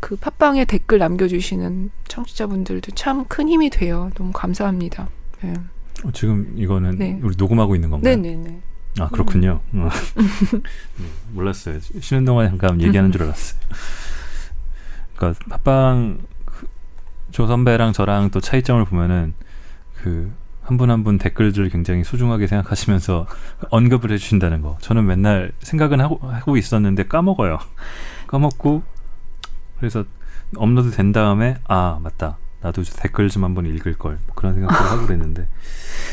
그 팟빵에 댓글 남겨주시는 청취자분들도 참 큰 힘이 돼요. 너무 감사합니다. 네. 어, 지금 이거는 네. 우리 녹음하고 있는 건가요? 네네네. 아 그렇군요. 음. 어. 네, 몰랐어요. 쉬는 동안 잠깐 얘기하는 줄 알았어요. 그러니까 팟빵 그조 선배랑 저랑 또 차이점을 보면은 그 한분 한 분 댓글들 굉장히 소중하게 생각하시면서 언급을 해주신다는 거. 저는 맨날 생각은 하고, 하고 있었는데 까먹어요. 까먹고, 그래서 업로드 된 다음에, 아, 맞다. 나도 댓글 좀 한번 읽을 걸. 뭐 그런 생각을 하고 그랬는데.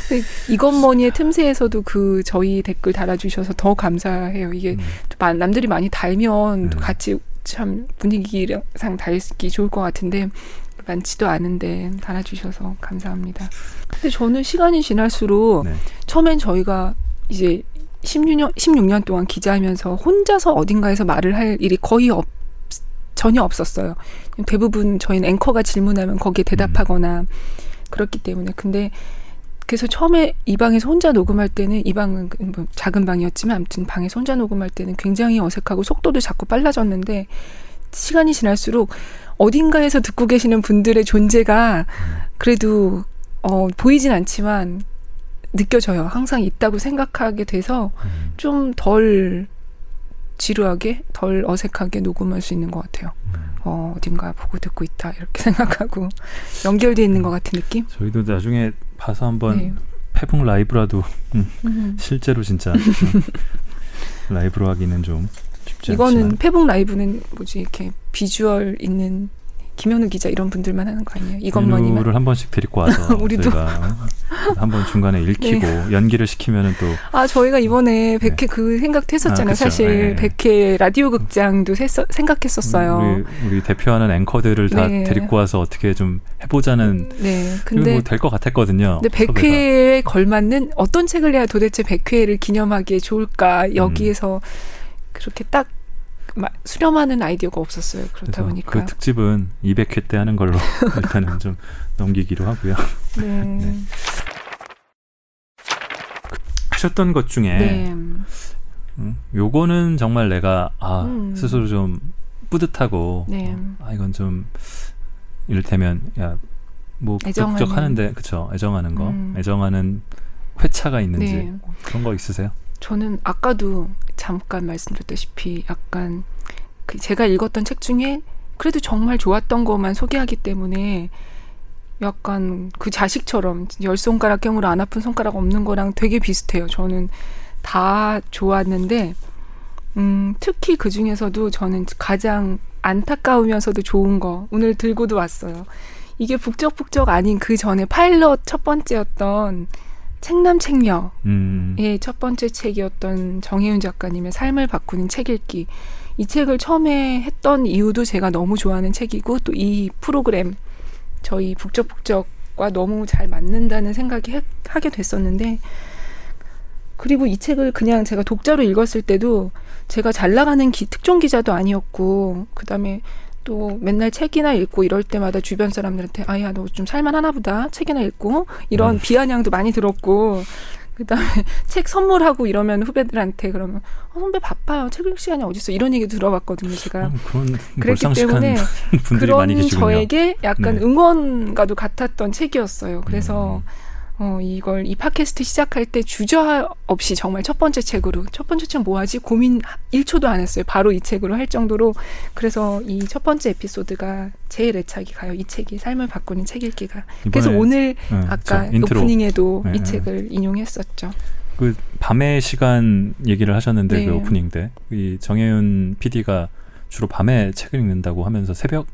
이것머니의 틈새에서도 그 저희 댓글 달아주셔서 더 감사해요. 이게 음. 남들이 많이 달면 음. 같이 참 분위기상 달기 좋을 것 같은데 많지도 않은데 달아주셔서 감사합니다. 근데 저는 시간이 지날수록 네. 처음엔 저희가 이제 16년, 16년 동안 기자하면서 혼자서 어딘가에서 말을 할 일이 거의 없, 전혀 없었어요. 대부분 저희는 앵커가 질문하면 거기에 대답하거나 음. 그렇기 때문에. 근데 그래서 처음에 이 방에서 혼자 녹음할 때는 이 방은 뭐 작은 방이었지만 아무튼 방에서 혼자 녹음할 때는 굉장히 어색하고 속도도 자꾸 빨라졌는데 시간이 지날수록 어딘가에서 듣고 계시는 분들의 존재가 그래도 어, 보이진 않지만 느껴져요. 항상 있다고 생각하게 돼서 음. 좀덜 지루하게, 덜 어색하게 녹음할 수 있는 것 같아요. 음. 어, 어딘가 보고 듣고 있다 이렇게 생각하고 연결돼 있는 것 같은 느낌. 저희도 나중에 봐서 한번 네. 페북 라이브라도 음, 음. 실제로 진짜 음, 라이브로 하기는 좀 이거는 않지만. 페북 라이브는 뭐지 이렇게 비주얼 있는 김현우 기자 이런 분들만 하는 거 아니에요? 이것만이면 를한 번씩 데리고 와서 우리도 한 번 중간에 읽히고 네. 연기를 시키면은 또 아 저희가 이번에 백회 네. 그 생각도 했었잖아요. 아, 사실 네. 백회 라디오 극장도 했어, 생각했었어요. 우리, 우리 대표하는 앵커들을 다 네. 데리고 와서 어떻게 좀 해보자는 네. 근데 뭐 될 것 같았거든요. 근데 백회에 걸맞는 어떤 책을 내야 도대체 백회를 기념하기에 좋을까 여기에서 음. 그렇게 딱 수렴하는 아이디어가 없었어요. 그렇다 보니까 그 특집은 200회 때 하는 걸로 일단은 좀 넘기기로 하고요. 네. 네. 하셨던 것 중에 네. 음, 요거는 정말 내가 아 음. 스스로 좀 뿌듯하고 네. 아 이건 좀 이를테면 야뭐 부적하는데 그쵸 애정하는 거 음. 애정하는 회차가 있는지 네. 그런 거 있으세요? 저는 아까도 잠깐 말씀드렸다시피 약간 그 제가 읽었던 책 중에 그래도 정말 좋았던 것만 소개하기 때문에 약간 그 자식처럼 열 손가락 경으로 안 아픈 손가락 없는 거랑 되게 비슷해요. 저는 다 좋았는데 음, 특히 그 중에서도 저는 가장 안타까우면서도 좋은 거 오늘 들고도 왔어요. 이게 북적북적 아닌 그 전에 파일럿 첫 번째였던 책남 책녀의 음. 첫 번째 책이었던 정혜윤 작가님의 삶을 바꾸는 책 읽기. 이 책을 처음에 했던 이유도 제가 너무 좋아하는 책이고 또 이 프로그램 저희 북적북적과 너무 잘 맞는다는 생각이 해, 하게 됐었는데 그리고 이 책을 그냥 제가 독자로 읽었을 때도 제가 잘 나가는 기, 특종 기자도 아니었고 그다음에 또 맨날 책이나 읽고 이럴 때마다 주변 사람들한테 아야 너 좀 살만하나 보다 책이나 읽고 이런 음. 비아냥도 많이 들었고 그다음에 책 선물하고 이러면 후배들한테 그러면 어, 선배 바빠요 책 읽을 시간이 어딨어 이런 얘기 들어봤거든요 제가 음, 그런 그랬기 때문에 분들이 그런. 저에게 약간 네. 응원가도 같았던 책이었어요. 그래서 음. 어, 이걸 이 팟캐스트 시작할 때 주저 없이 정말 첫 번째 책으로 첫 번째 책 뭐 하지 고민 1초도 안 했어요. 바로 이 책으로 할 정도로 그래서 이 첫 번째 에피소드가 제일 애착이 가요. 이 책이 삶을 바꾸는 책 읽기가. 그래서 오늘 네, 아까 저 인트로 오프닝에도 네, 이 네. 책을 인용했었죠. 그 밤의 시간 얘기를 하셨는데 네. 그 오프닝 때 이 정혜윤 PD가 주로 밤에 책을 읽는다고 하면서 새벽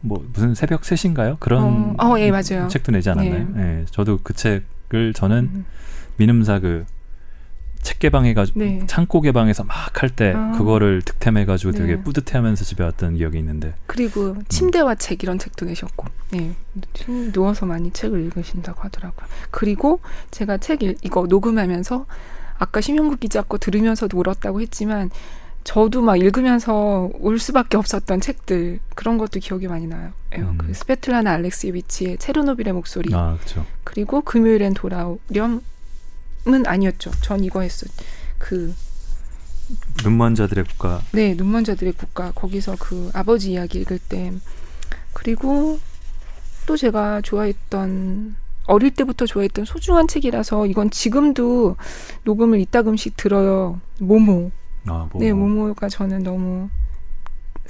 뭐 무슨 새벽 3시인가요? 그런 어, 어, 예, 맞아요. 책도 내지 않았나요? 예. 저도 그 책을 저는 음. 민음사 그 책 개방해가지고 네. 창고 개방해서 막 할 때 아. 그거를 득템해가지고 되게 네. 뿌듯해하면서 집에 왔던 기억이 있는데 그리고 침대와 책 이런 책도 내셨고, 네 침- 누워서 많이 책을 읽으신다고 하더라고요. 그리고 제가 책 읽, 이거 녹음하면서 아까 심형국 기자 거 들으면서도 울었다고 했지만 저도 막 읽으면서 울 수밖에 없었던 책들 그런 것도 기억이 많이 나요. 음. 그 스페틀라나 알렉시에비치의 체르노빌의 목소리 아 그렇죠. 그리고 금요일엔 돌아오렴은 아니었죠. 전 이거 했어. 그 눈먼 자들의 국가 네, 눈먼 자들의 국가 거기서 그 아버지 이야기 읽을 때 그리고 또 제가 좋아했던 어릴 때부터 좋아했던 소중한 책이라서 이건 지금도 녹음을 이따금씩 들어요. 모모. 아, 뭐, 네, 모모가 저는 너무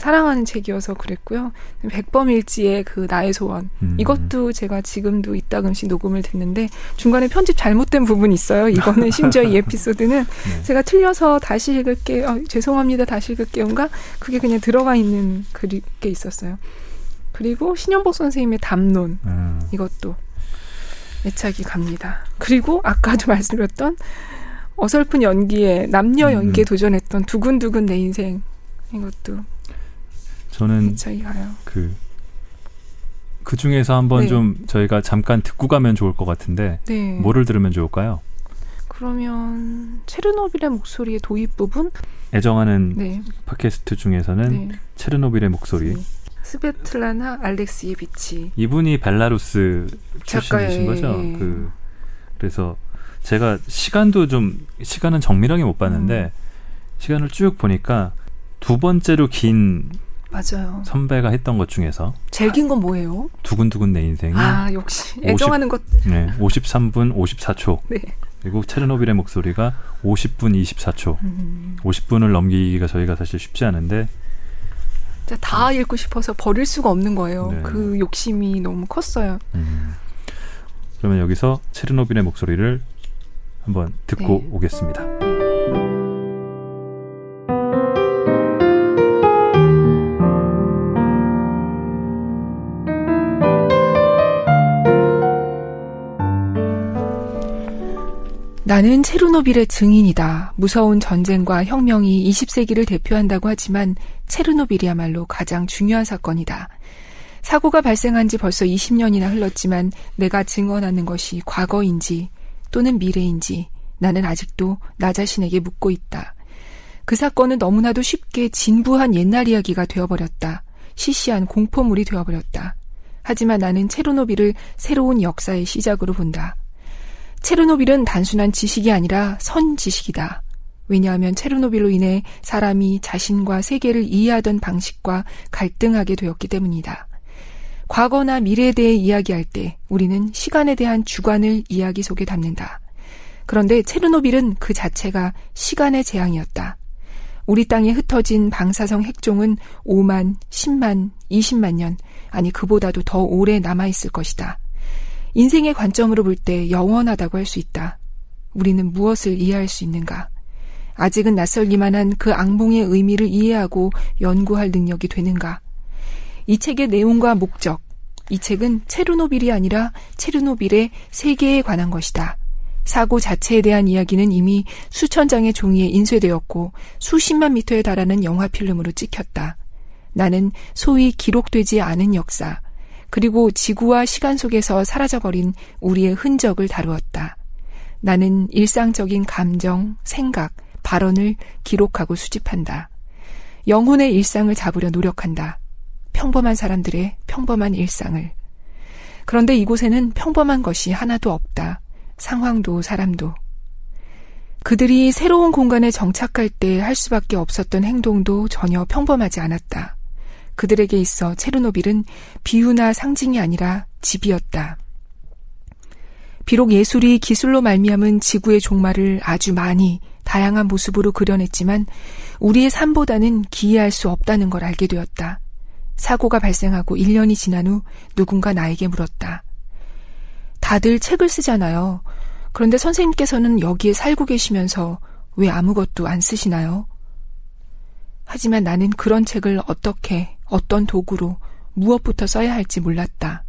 사랑하는 책이어서 그랬고요. 백범일지의 그 나의 소원. 음. 이것도 제가 지금도 이따금씩 녹음을 듣는데 중간에 편집 잘못된 부분이 있어요. 이거는 심지어 이 에피소드는 네. 제가 틀려서 다시 읽을게 어, 죄송합니다 다시 읽을게요인가 그게 그냥 들어가 있는 그게 있었어요. 그리고 신현복 선생님의 담론 음. 이것도 애착이 갑니다. 그리고 아까도 말씀드렸던 어설픈 연기에 남녀 음. 연기에 도전했던 두근두근 내 인생 이것도 저는 가요. 그, 그 중에서 한번 네. 좀 저희가 잠깐 듣고 가면 좋을 것 같은데, 네. 뭐를 들으면 좋을까요? 그러면 체르노빌의 목소리의 도입 부분? 애정하는 네. 팟캐스트 중에서는 네. 체르노빌의 목소리. 네. 스베틀라나 알렉시에비치. 이분이 벨라루스 출신이신 거죠? 그, 그래서 제가 시간도 좀, 시간은 정밀하게 못 봤는데, 음. 시간을 쭉 보니까 두 번째로 긴 맞아요. 선배가 했던 것 중에서 제일 긴 건 뭐예요? 두근두근 내 인생이 아 역시 50 애정하는 것. 네, 53분 54초. 네. 그리고 체르노빌의 목소리가 50분 24초. 음, 50분을 넘기기가 저희가 사실 쉽지 않은데 다 읽고 싶어서 버릴 수가 없는 거예요. 네. 그 욕심이 너무 컸어요. 음. 그러면 여기서 체르노빌의 목소리를 한번 듣고 네. 오겠습니다. 나는 체르노빌의 증인이다. 무서운 전쟁과 혁명이 20세기를 대표한다고 하지만 체르노빌이야말로 가장 중요한 사건이다. 사고가 발생한 지 벌써 20년이나 흘렀지만 내가 증언하는 것이 과거인지 또는 미래인지 나는 아직도 나 자신에게 묻고 있다. 그 사건은 너무나도 쉽게 진부한 옛날 이야기가 되어버렸다. 시시한 공포물이 되어버렸다. 하지만 나는 체르노빌을 새로운 역사의 시작으로 본다. 체르노빌은 단순한 지식이 아니라 선지식이다. 왜냐하면 체르노빌로 인해 사람이 자신과 세계를 이해하던 방식과 갈등하게 되었기 때문이다. 과거나 미래에 대해 이야기할 때 우리는 시간에 대한 주관을 이야기 속에 담는다. 그런데 체르노빌은 그 자체가 시간의 재앙이었다. 우리 땅에 흩어진 방사성 핵종은 5만, 10만, 20만 년, 아니 그보다도 더 오래 남아있을 것이다. 인생의 관점으로 볼 때 영원하다고 할 수 있다. 우리는 무엇을 이해할 수 있는가? 아직은 낯설기만 한 그 악몽의 의미를 이해하고 연구할 능력이 되는가? 이 책의 내용과 목적. 이 책은 체르노빌이 아니라 체르노빌의 세계에 관한 것이다. 사고 자체에 대한 이야기는 이미 수천 장의 종이에 인쇄되었고 수십만 미터에 달하는 영화 필름으로 찍혔다. 나는 소위 기록되지 않은 역사, 그리고 지구와 시간 속에서 사라져버린 우리의 흔적을 다루었다. 나는 일상적인 감정, 생각, 발언을 기록하고 수집한다. 영혼의 일상을 잡으려 노력한다. 평범한 사람들의 평범한 일상을. 그런데 이곳에는 평범한 것이 하나도 없다. 상황도 사람도. 그들이 새로운 공간에 정착할 때 할 수밖에 없었던 행동도 전혀 평범하지 않았다. 그들에게 있어 체르노빌은 비유나 상징이 아니라 집이었다. 비록 예술이 기술로 말미암은 지구의 종말을 아주 많이 다양한 모습으로 그려냈지만 우리의 삶보다는 기이할 수 없다는 걸 알게 되었다. 사고가 발생하고 1년이 지난 후 누군가 나에게 물었다. 다들 책을 쓰잖아요. 그런데 선생님께서는 여기에 살고 계시면서 왜 아무것도 안 쓰시나요? 하지만 나는 그런 책을 어떻게, 어떤 도구로, 무엇부터 써야 할지 몰랐다.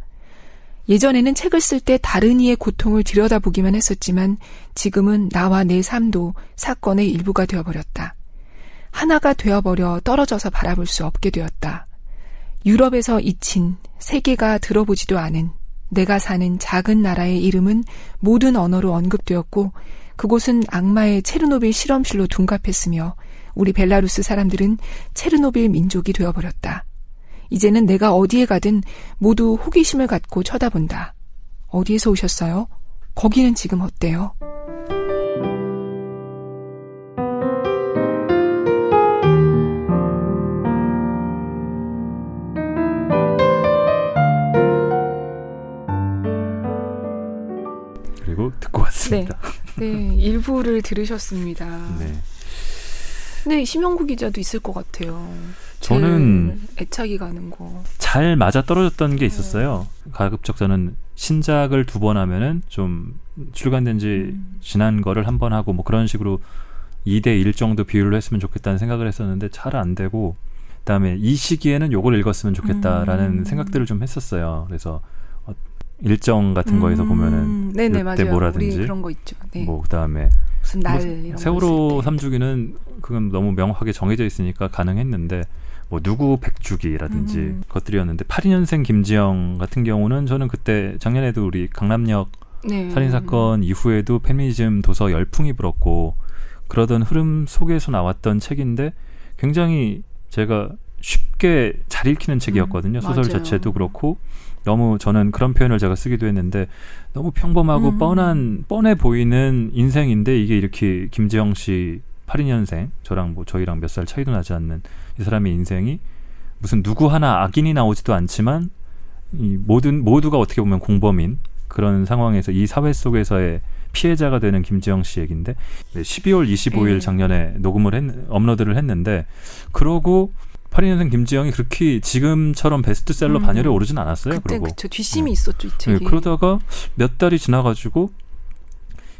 예전에는 책을 쓸 때 다른 이의 고통을 들여다보기만 했었지만 지금은 나와 내 삶도 사건의 일부가 되어버렸다. 하나가 되어버려 떨어져서 바라볼 수 없게 되었다. 유럽에서 잊힌 세계가 들어보지도 않은 내가 사는 작은 나라의 이름은 모든 언어로 언급되었고 그곳은 악마의 체르노빌 실험실로 둔갑했으며 우리 벨라루스 사람들은 체르노빌 민족이 되어버렸다. 이제는 내가 어디에 가든 모두 호기심을 갖고 쳐다본다. 어디에서 오셨어요? 거기는 지금 어때요? 듣고 왔습니다. 네, 네 일부를 들으셨습니다. 네. 네, 심영구 기자도 있을 것 같아요. 저는 애착이 가는 거. 잘 맞아 떨어졌던 게 있었어요. 네. 가급적 저는 신작을 두 번 하면은 좀 출간된 지 음. 지난 거를 한 번 하고 뭐 그런 식으로 2대 1 정도 비율로 했으면 좋겠다는 생각을 했었는데 잘 안 되고 그다음에 이 시기에는 요걸 읽었으면 좋겠다라는 음. 생각들을 좀 했었어요. 그래서 어, 일정 같은 거에서 보면은 음. 네네, 맞아요. 뭐라든지 그런 거 있죠. 네. 뭐 그다음에 무슨 날 뭐, 세월호 삼주기는 그건 너무 명확하게 정해져 있으니까 가능했는데 뭐 누구 백주기라든지 음. 것들이었는데 82년생 김지영 같은 경우는 저는 그때 작년에도 우리 강남역 네. 살인 사건 이후에도 페미니즘 도서 열풍이 불었고 그러던 흐름 속에서 나왔던 책인데 굉장히 제가 쉽게 잘 읽히는 책이었거든요. 음, 소설 맞아요. 자체도 그렇고 너무 저는 그런 표현을 제가 쓰기도 했는데 너무 평범하고 음. 뻔한 뻔해 보이는 인생인데 이게 이렇게 김지영 씨 82년생 저랑 뭐 저희랑 몇 살 차이도 나지 않는 이 사람의 인생이 무슨 누구 하나 악인이 나오지도 않지만 이 모든 모두가 어떻게 보면 공범인 그런 상황에서 이 사회 속에서의 피해자가 되는 김지영 씨 얘기인데 12월 25일 작년에 녹음을 했, 업로드를 했는데 그러고 82년생 김지영이 그렇게 지금처럼 베스트셀러 음. 반열에 오르진 않았어요. 그때 그러고. 그쵸 뒷심이 네. 있었죠 이 책이. 네, 그러다가 몇 달이 지나가지고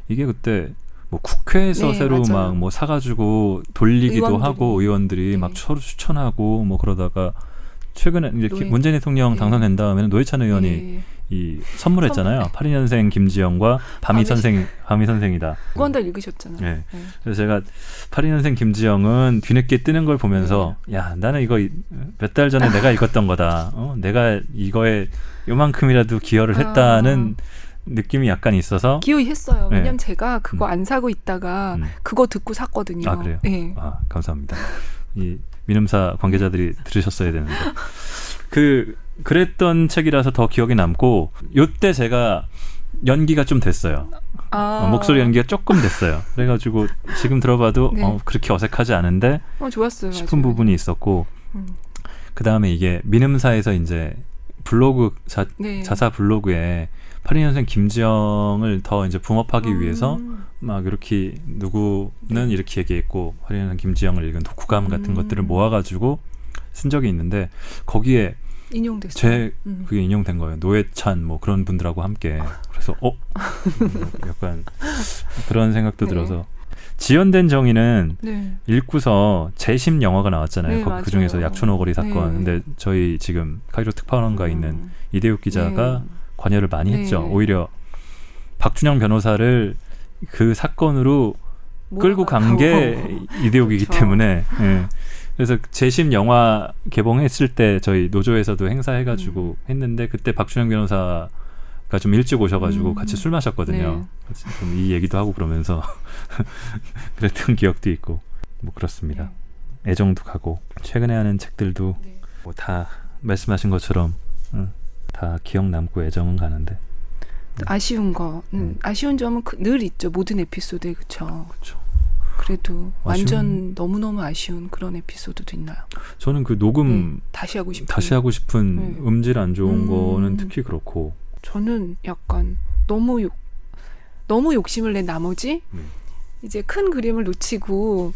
이게 그때 뭐 국회에서 네, 새로 막 뭐 사가지고 돌리기도 의원들이. 하고 의원들이 네. 막 서로 추천하고 뭐 그러다가 최근에 이제 노예. 문재인 대통령 네. 당선된 다음에는 노회찬 의원이 네. 이 선물했잖아요. 82년생 김지영과 밤이 선생 밤이 선생이다. 그건 다 읽으셨잖아요. 네. 네. 그래서 제가 82년생 김지영은 뒤늦게 뜨는 걸 보면서 네. 야 나는 이거 몇 달 전에 내가 읽었던 거다. 어, 내가 이거에 요만큼이라도 기여를 했다는 아. 느낌이 약간 있어서 기여히 했어요. 네. 왜냐면 제가 그거 음. 안 사고 있다가 음. 그거 듣고 샀거든요. 아 그래요? 네. 아 감사합니다. 이 민음사 관계자들이 들으셨어야 되는데 그 그랬던 책이라서 더 기억에 남고 요때 제가 연기가 좀 됐어요. 아. 어, 목소리 연기가 조금 됐어요. 그래가지고 지금 들어봐도 네. 어, 그렇게 어색하지 않은데 어, 좋았어요, 싶은 맞아요. 부분이 있었고 음. 그 다음에 이게 민음사에서 이제 블로그 자, 네. 자사 블로그에 82년생 김지영을 더 이제 붕업하기 음. 위해서 막 이렇게 누구는 네. 이렇게 얘기했고 82년생 김지영을 읽은 독후감 같은 음. 것들을 모아가지고 쓴 적이 있는데 거기에 인용됐어요. 제 음. 그게 인용된 거예요. 노회찬 뭐 그런 분들하고 함께 그래서 어 약간 그런 생각도 네. 들어서 지연된 정의는 네. 읽고서 재심 영화가 나왔잖아요. 네, 그 중에서 약촌오거리 사건. 네. 근데 저희 지금 카이로 특파원가 음. 있는 이대욱 기자가 네. 관여를 많이 했죠. 네. 오히려 박준영 변호사를 그 사건으로 끌고 간 게 이대옥이기 그렇죠. 때문에 예. 그래서 재심 영화 개봉했을 때 저희 노조에서도 행사해가지고 음. 했는데 그때 박준영 변호사 가 좀 일찍 오셔가지고 음. 같이 술 마셨거든요. 네. 좀이 얘기도 하고 그러면서 그랬던 기억도 있고 뭐 그렇습니다. 네. 애정도 가고 최근에 하는 책들도 네. 뭐다 말씀하신 것처럼 응, 다 기억 남고 애정은 가는데 아쉬운 거, 음, 음. 아쉬운 점은 그, 늘 있죠 모든 에피소드에 그렇죠. 그렇죠. 그래도 완전 너무 너무 아쉬운 그런 에피소드도 있나요? 저는 그 녹음 네, 다시 하고 싶은 다시 하고 싶은 네. 음질 안 좋은 음, 거는 특히 그렇고 저는 약간 너무 욕 너무 욕심을 낸 나머지 음. 이제 큰 그림을 놓치고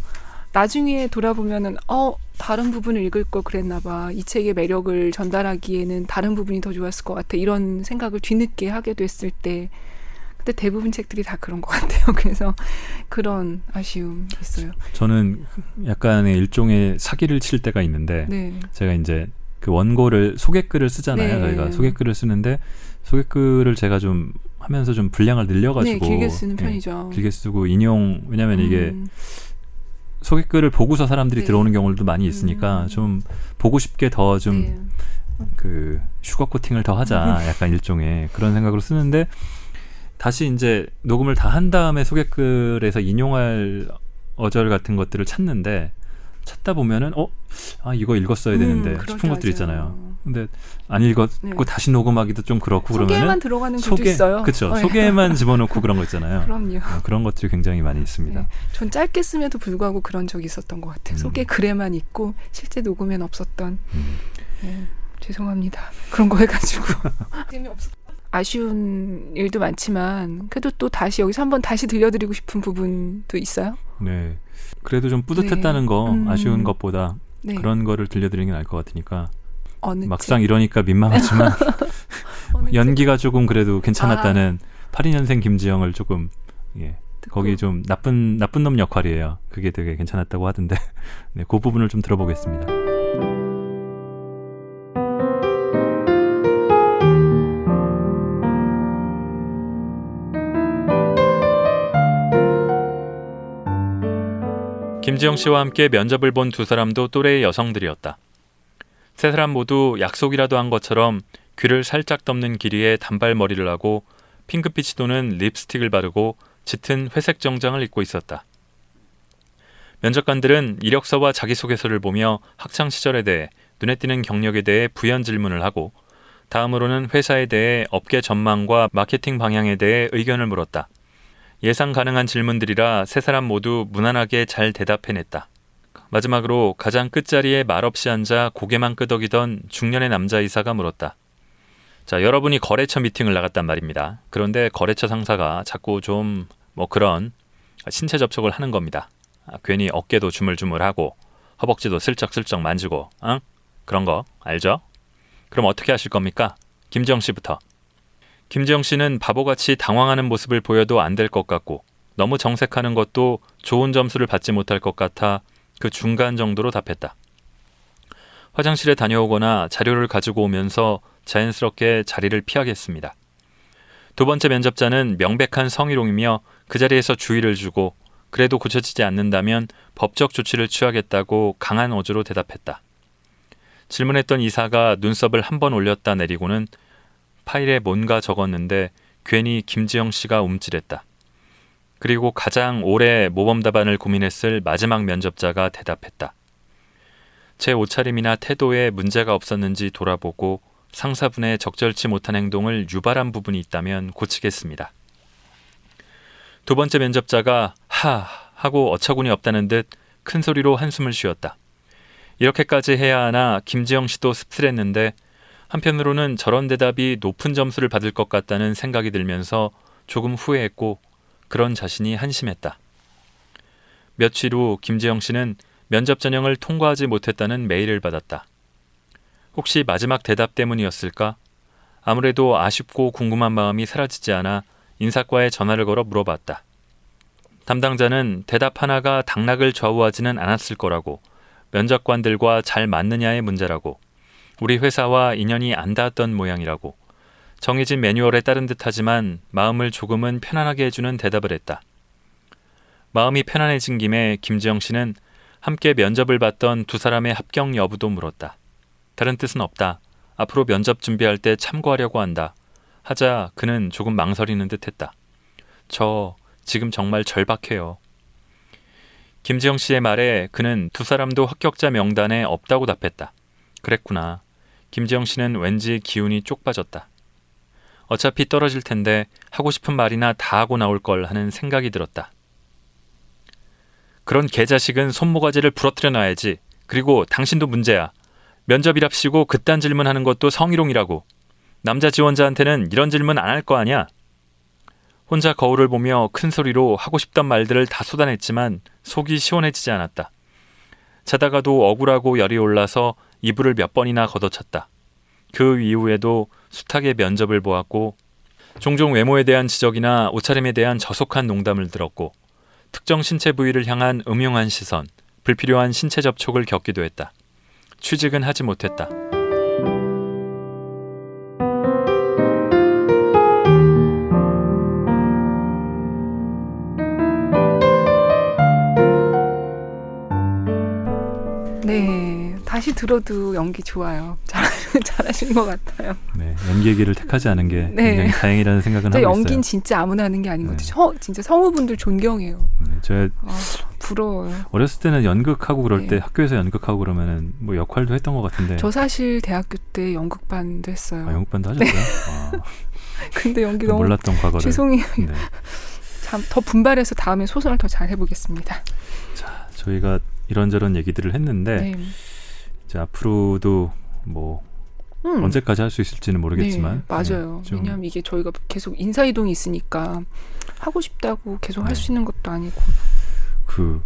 나중에 돌아보면은 어 다른 부분을 읽을 걸 그랬나 봐. 이 책의 매력을 전달하기에는 다른 부분이 더 좋았을 것 같아. 이런 생각을 뒤늦게 하게 됐을 때 근데 대부분 책들이 다 그런 것 같아요. 그래서 그런 아쉬움 있어요. 저는 약간의 일종의 사기를 칠 때가 있는데 네. 제가 이제 그 원고를 소개글을 쓰잖아요. 네. 저희가 소개글을 쓰는데 소개글을 제가 좀 하면서 좀 분량을 늘려가지고 네, 길게 쓰는 네, 편이죠. 길게 쓰고 인용 왜냐하면 음. 이게 소개글을 보고서 사람들이 네. 들어오는 경우도 많이 있으니까 음. 좀 보고 싶게 더 좀그 네. 슈거 코팅을 더 하자 약간 일종의 그런 생각으로 쓰는데 다시 이제 녹음을 다 한 다음에 소개글에서 인용할 어절 같은 것들을 찾는데 찾다 보면은 어, 아 이거 읽었어야 되는데 음, 싶은 것들 있잖아요. 근데 안 읽었고 네. 다시 녹음하기도 좀 그렇고 그러면 소개만 들어가는 글도 소개, 있어요. 그렇죠. 어, 예. 소개만 집어넣고 그런 거 있잖아요. 그럼요. 어, 그런 것들이 굉장히 많이 있습니다. 네. 전 짧게 쓰면도 불구하고 그런 적이 있었던 것 같아요. 음. 소개 글에만 있고 실제 녹음엔 없었던. 음. 네, 죄송합니다. 그런 거 해가지고 재미없었. 아쉬운 일도 많지만 그래도 또 다시 여기서 한번 다시 들려드리고 싶은 부분도 있어요. 네. 그래도 좀 뿌듯했다는 네. 거 음. 아쉬운 것보다 네. 그런 거를 들려드리는 게 나을 것 같으니까 막상 책? 이러니까 민망하지만 연기가 조금 그래도 괜찮았다는 아. 82년생 김지영을 조금 예. 거기 좀 나쁜 나쁜 놈 역할이에요. 그게 되게 괜찮았다고 하던데 네, 그 부분을 좀 들어보겠습니다. 김지영 씨와 함께 면접을 본 두 사람도 또래의 여성들이었다. 세 사람 모두 약속이라도 한 것처럼 귀를 살짝 덮는 길이의 단발머리를 하고 핑크빛이 도는 립스틱을 바르고 짙은 회색 정장을 입고 있었다. 면접관들은 이력서와 자기소개서를 보며 학창 시절에 대해 눈에 띄는 경력에 대해 부연 질문을 하고 다음으로는 회사에 대해 업계 전망과 마케팅 방향에 대해 의견을 물었다. 예상 가능한 질문들이라 세 사람 모두 무난하게 잘 대답해냈다. 마지막으로 가장 끝자리에 말없이 앉아 고개만 끄덕이던 중년의 남자 이사가 물었다. 자, 여러분이 거래처 미팅을 나갔단 말입니다. 그런데 거래처 상사가 자꾸 좀 뭐 그런 신체 접촉을 하는 겁니다. 아, 괜히 어깨도 주물주물하고 허벅지도 슬쩍슬쩍 만지고, 응? 그런 거 알죠? 그럼 어떻게 하실 겁니까? 김지영 씨부터. 김지영 씨는 바보같이 당황하는 모습을 보여도 안 될 것 같고 너무 정색하는 것도 좋은 점수를 받지 못할 것 같아 그 중간 정도로 답했다. 화장실에 다녀오거나 자료를 가지고 오면서 자연스럽게 자리를 피하겠습니다. 두 번째 면접자는 명백한 성희롱이며 그 자리에서 주의를 주고 그래도 고쳐지지 않는다면 법적 조치를 취하겠다고 강한 어조로 대답했다. 질문했던 이사가 눈썹을 한 번 올렸다 내리고는 파일에 뭔가 적었는데 괜히 김지영 씨가 움찔했다. 그리고 가장 오래 모범 답안을 고민했을 마지막 면접자가 대답했다. 제 옷차림이나 태도에 문제가 없었는지 돌아보고 상사분의 적절치 못한 행동을 유발한 부분이 있다면 고치겠습니다. 두 번째 면접자가 하 하고 어처구니 없다는 듯 큰 소리로 한숨을 쉬었다. 이렇게까지 해야 하나 김지영 씨도 씁쓸했는데 한편으로는 저런 대답이 높은 점수를 받을 것 같다는 생각이 들면서 조금 후회했고 그런 자신이 한심했다. 며칠 후 김재영 씨는 면접 전형을 통과하지 못했다는 메일을 받았다. 혹시 마지막 대답 때문이었을까? 아무래도 아쉽고 궁금한 마음이 사라지지 않아 인사과에 전화를 걸어 물어봤다. 담당자는 대답 하나가 당락을 좌우하지는 않았을 거라고 면접관들과 잘 맞느냐의 문제라고 우리 회사와 인연이 안 닿았던 모양이라고 정해진 매뉴얼에 따른 듯하지만 마음을 조금은 편안하게 해주는 대답을 했다. 마음이 편안해진 김에 김지영 씨는 함께 면접을 봤던 두 사람의 합격 여부도 물었다. 다른 뜻은 없다. 앞으로 면접 준비할 때 참고하려고 한다. 하자 그는 조금 망설이는 듯 했다. 저 지금 정말 절박해요. 김지영 씨의 말에 그는 두 사람도 합격자 명단에 없다고 답했다. 그랬구나. 김지영 씨는 왠지 기운이 쪽 빠졌다. 어차피 떨어질 텐데 하고 싶은 말이나 다 하고 나올 걸 하는 생각이 들었다. 그런 개자식은 손모가지를 부러뜨려 놔야지. 그리고 당신도 문제야. 면접이랍시고 그딴 질문하는 것도 성희롱이라고. 남자 지원자한테는 이런 질문 안 할 거 아니야. 혼자 거울을 보며 큰 소리로 하고 싶던 말들을 다 쏟아냈지만 속이 시원해지지 않았다. 자다가도 억울하고 열이 올라서 이불을 몇 번이나 걷어찼다. 그 이후에도 숱하게 면접을 보았고 종종 외모에 대한 지적이나 옷차림에 대한 저속한 농담을 들었고 특정 신체 부위를 향한 음흉한 시선, 불필요한 신체 접촉을 겪기도 했다. 취직은 하지 못했다. 다시 들어도 연기 좋아요. 잘하신 것 같아요. 네, 연기 얘기를 택하지 않은 게 네. 굉장히 다행이라는 생각은 하고 있어요. 연기는 진짜 아무나 하는 게 아닌 것 같아요. 네. 진짜 성우분들 존경해요. 네, 저 아, 부러워요. 어렸을 때는 연극하고 그럴 네. 때 학교에서 연극하고 그러면은 뭐 역할도 했던 것 같은데. 저 사실 대학교 때 연극반도 했어요. 아, 연극반도 하셨어요? 네. 아. 근데 연기 너무 몰랐던 과거를. 죄송해요. 네. 참더 분발해서 다음에 소설을 더 잘 해보겠습니다. 자, 저희가 이런저런 얘기들을 했는데 네. 이제 앞으로도 뭐 음. 언제까지 할 수 있을지는 모르겠지만 네, 맞아요. 네, 왜냐하면 이게 저희가 계속 인사 이동이 있으니까 하고 싶다고 계속 네. 할수 있는 것도 아니고 그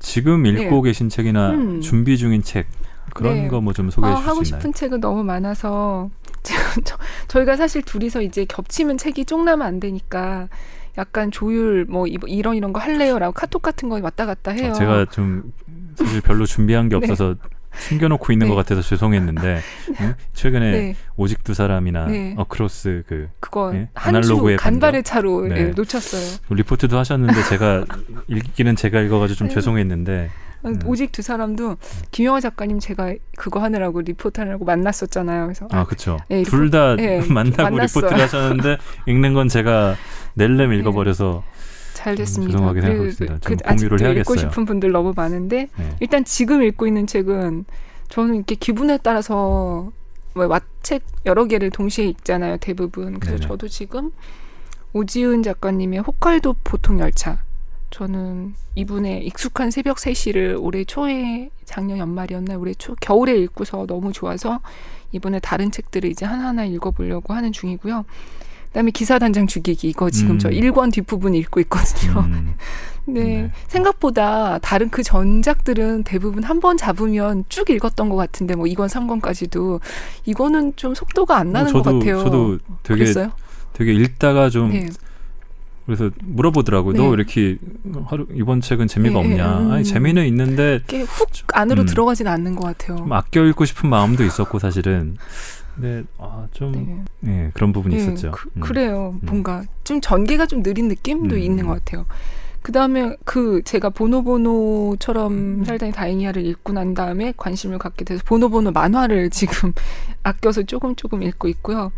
지금 읽고 네. 계신 책이나 음. 준비 중인 책 그런 네. 거뭐 좀 소개해 아, 수 있나요? 하고 싶은 책은 너무 많아서 저, 희가 사실 둘이서 이제 겹치면 책이 쪽나면 안 되니까 약간 조율 뭐 이런 이런 거 할래요라고 카톡 같은 거 왔다 갔다 해요. 아, 제가 좀 사실 별로 준비한 게 네. 없어서 숨겨놓고 있는 네. 것 같아서 죄송했는데 응? 최근에 네. 오직 두 사람이나 네. 어크로스 그 그거 예? 아날로그의 간발의 차로 네. 예, 놓쳤어요. 리포트도 하셨는데 제가 읽기는 제가 읽어가지고 좀 네. 죄송했는데 음. 오직 두 사람도 김영하 작가님 제가 그거 하느라고 리포트 하느라고 만났었잖아요. 그래서 아 그렇죠. 네, 둘다 네, 만나고 만났어요. 리포트를 하셨는데 읽는 건 제가 낼름 네. 읽어버려서 잘 됐습니다. 음, 죄송하게 생각하고 있습니다. 그, 공유를 해야겠어요. 읽고 싶은 분들 너무 많은데 네. 일단 지금 읽고 있는 책은 저는 이렇게 기분에 따라서 뭐책 여러 개를 동시에 읽잖아요. 대부분. 그래서 네네. 저도 지금 오지은 작가님의 홋카이도 보통 열차 저는 이분의 익숙한 새벽 3시를 올해 초에 작년 연말이었나요? 올해 초 겨울에 읽고서 너무 좋아서 이번에 다른 책들을 이제 하나하나 읽어보려고 하는 중이고요. 그다음에 기사 단장 죽이기 이거 지금 음. 저 1권 뒷부분 읽고 있거든요. 음. 네. 네. 생각보다 다른 그 전작들은 대부분 한 번 잡으면 쭉 읽었던 것 같은데 뭐 2권 3권까지도 이거는 좀 속도가 안 나는 어, 저도, 것 같아요. 저도 되게 그랬어요? 되게 읽다가 좀 네. 그래서 물어보더라고요. 네. 너 이렇게 하루 이번 책은 재미가 네, 없냐? 음. 아니 재미는 있는데 훅 안으로 음, 들어가지는 않는 것 같아요. 좀 아껴 읽고 싶은 마음도 있었고 사실은. 네, 아, 좀 네. 네 그런 부분이 네, 있었죠. 그, 래요 음. 뭔가 좀 전개가 좀 느린 느낌도 음. 있는 것 같아요. 그 다음에 그 제가 보노보노처럼 음. 살다니 다행이야를 읽고 난 다음에 관심을 갖게 돼서 보노보노 만화를 지금 아껴서 조금 조금 읽고 있고요.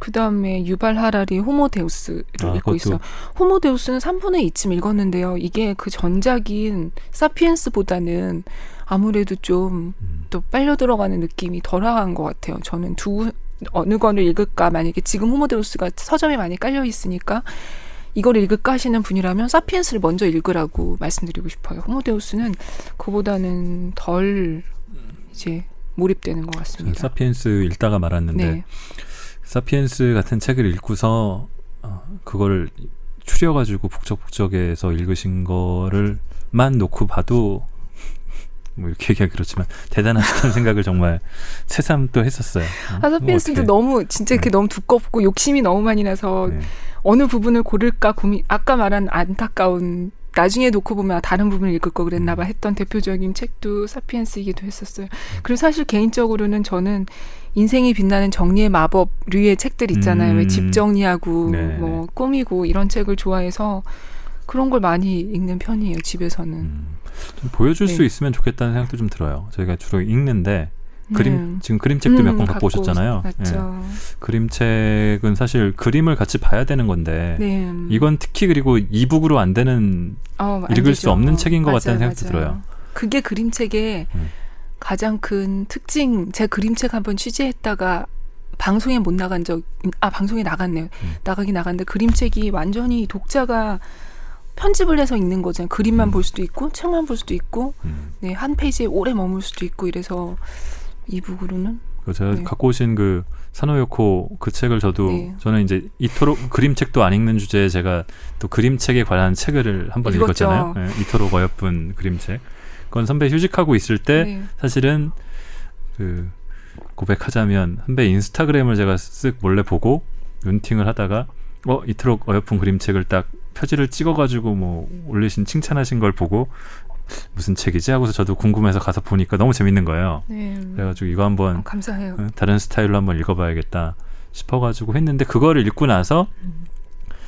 그 다음에 유발 하라리 호모데우스를 아, 읽고 그것도. 있어요. 호모데우스는 3분의 2쯤 읽었는데요. 이게 그 전작인 사피엔스보다는 아무래도 좀또 음. 빨려 들어가는 느낌이 덜한 것 같아요. 저는 두 어느 권을 읽을까 만약에 지금 호모데우스가 서점에 많이 깔려 있으니까 이걸 읽을까 하시는 분이라면 사피엔스를 먼저 읽으라고 말씀드리고 싶어요. 호모데우스는 그보다는 덜 이제 몰입되는 것 같습니다. 사피엔스 읽다가 말았는데 네. 사피엔스 같은 책을 읽고서 어, 그걸 추려가지고 북적북적해서 읽으신 거를만 놓고 봐도 뭐 이렇게 얘기하기 그렇지만 대단하시다는 생각을 정말 새삼 또 했었어요. 어? 하사피엔스도 뭐 너무 진짜 이렇게 네. 너무 두껍고 욕심이 너무 많이 나서 네. 어느 부분을 고를까 고민 아까 말한 안타까운 나중에 놓고 보면 다른 부분을 읽을 거 그랬나 봐 음. 했던 대표적인 책도 사피엔스이기도 했었어요. 음. 그리고 사실 개인적으로는 저는 인생이 빛나는 정리의 마법류의 책들 있잖아요. 음. 왜집 정리하고 네. 뭐 꾸미고 이런 책을 좋아해서 그런 걸 많이 읽는 편이에요 집에서는. 음, 좀 보여줄 네. 수 있으면 좋겠다는 생각도 좀 들어요. 저희가 주로 읽는데 그림 네. 지금 그림책도 음, 몇권 갖고, 오셨잖아요. 예. 그림책은 사실 그림을 같이 봐야 되는 건데 네. 이건 특히 그리고 이북으로 안 되는 어, 읽을 되죠. 수 없는 책인 것 맞아요, 같다는 생각도 맞아요. 들어요. 그게 그림책의 음. 가장 큰 특징. 제 그림책 한번 취재했다가 방송에 못 나간 적, 아 방송에 나갔네요. 음. 나가긴 나갔는데 그림책이 완전히 독자가 편집을 해서 읽는 거잖아요. 그림만 음. 볼 수도 있고 책만 볼 수도 있고 음. 네, 한 페이지에 오래 머물 수도 있고 이래서 이북으로는 제가 네. 갖고 오신 그 사노요코 그 책을 저도 네. 저는 이제 이토록 그림책도 안 읽는 주제에 제가 또 그림책에 관한 책을 한번 읽었잖아요. 네, 이토록 어여쁜 그림책. 그건 선배 휴직하고 있을 때 네. 사실은 그 고백하자면 선배 인스타그램을 제가 쓱 몰래 보고 윤팅을 하다가 어 이토록 어여쁜 그림책을 딱 표지를 찍어가지고 뭐 올리신 칭찬하신 걸 보고 무슨 책이지 하고서 저도 궁금해서 가서 보니까 너무 재밌는 거예요. 네. 그래가지고 이거 한번 어, 감사해요. 어, 다른 스타일로 한번 읽어봐야겠다 싶어가지고 했는데 그거를 읽고 나서 음.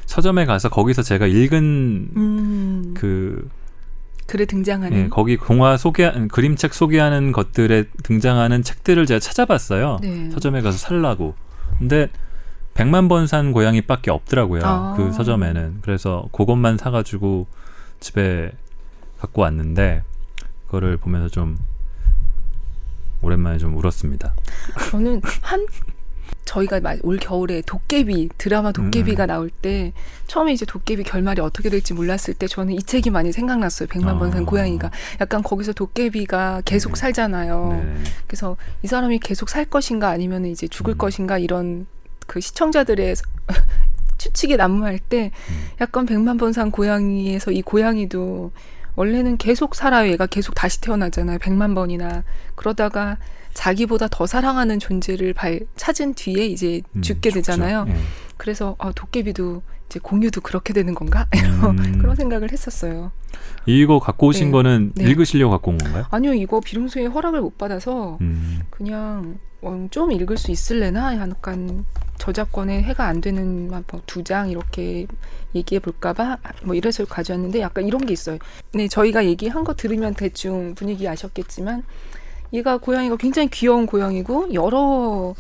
서점에 가서 거기서 제가 읽은 음. 그 글에 등장하는 예, 거기 동화 소개 그림책 소개하는 것들에 등장하는 책들을 제가 찾아봤어요. 네. 서점에 가서 살라고. 근데 백만 번 산 고양이밖에 없더라고요. 아. 그 서점에는. 그래서 그것만 사가지고 집에 갖고 왔는데 그거를 보면서 좀 오랜만에 좀 울었습니다. 저는 한 저희가 올 겨울에 도깨비 드라마 도깨비가 음. 나올 때 처음에 이제 도깨비 결말이 어떻게 될지 몰랐을 때 저는 이 책이 많이 생각났어요. 백만 번산 아. 고양이가 약간 거기서 도깨비가 계속 네. 살잖아요. 네. 그래서 이 사람이 계속 살 것인가 아니면 이제 죽을 음. 것인가 이런 그 시청자들의 추측이 난무할 때 음. 약간 백만 번산 고양이에서 이 고양이도 원래는 계속 살아요. 얘가 계속 다시 태어나잖아요. 백만 번이나. 그러다가 자기보다 더 사랑하는 존재를 발, 찾은 뒤에 이제 음, 죽게 되잖아요. 예. 그래서 아, 도깨비도 이제 공유도 그렇게 되는 건가? 음. 그런 생각을 했었어요. 이거 갖고 오신 네. 거는 네. 읽으시려고 갖고 온 건가요? 아니요, 이거 비룡소의 허락을 못 받아서 음. 그냥 어, 좀 읽을 수 있을래나 약간 저작권에 해가 안 되는 뭐 두장 이렇게 얘기해 볼까봐 뭐 이래서 가져왔는데 약간 이런 게 있어요. 네, 저희가 얘기한 거 들으면 대충 분위기 아셨겠지만 얘가 고양이가 굉장히 귀여운 고양이고 여러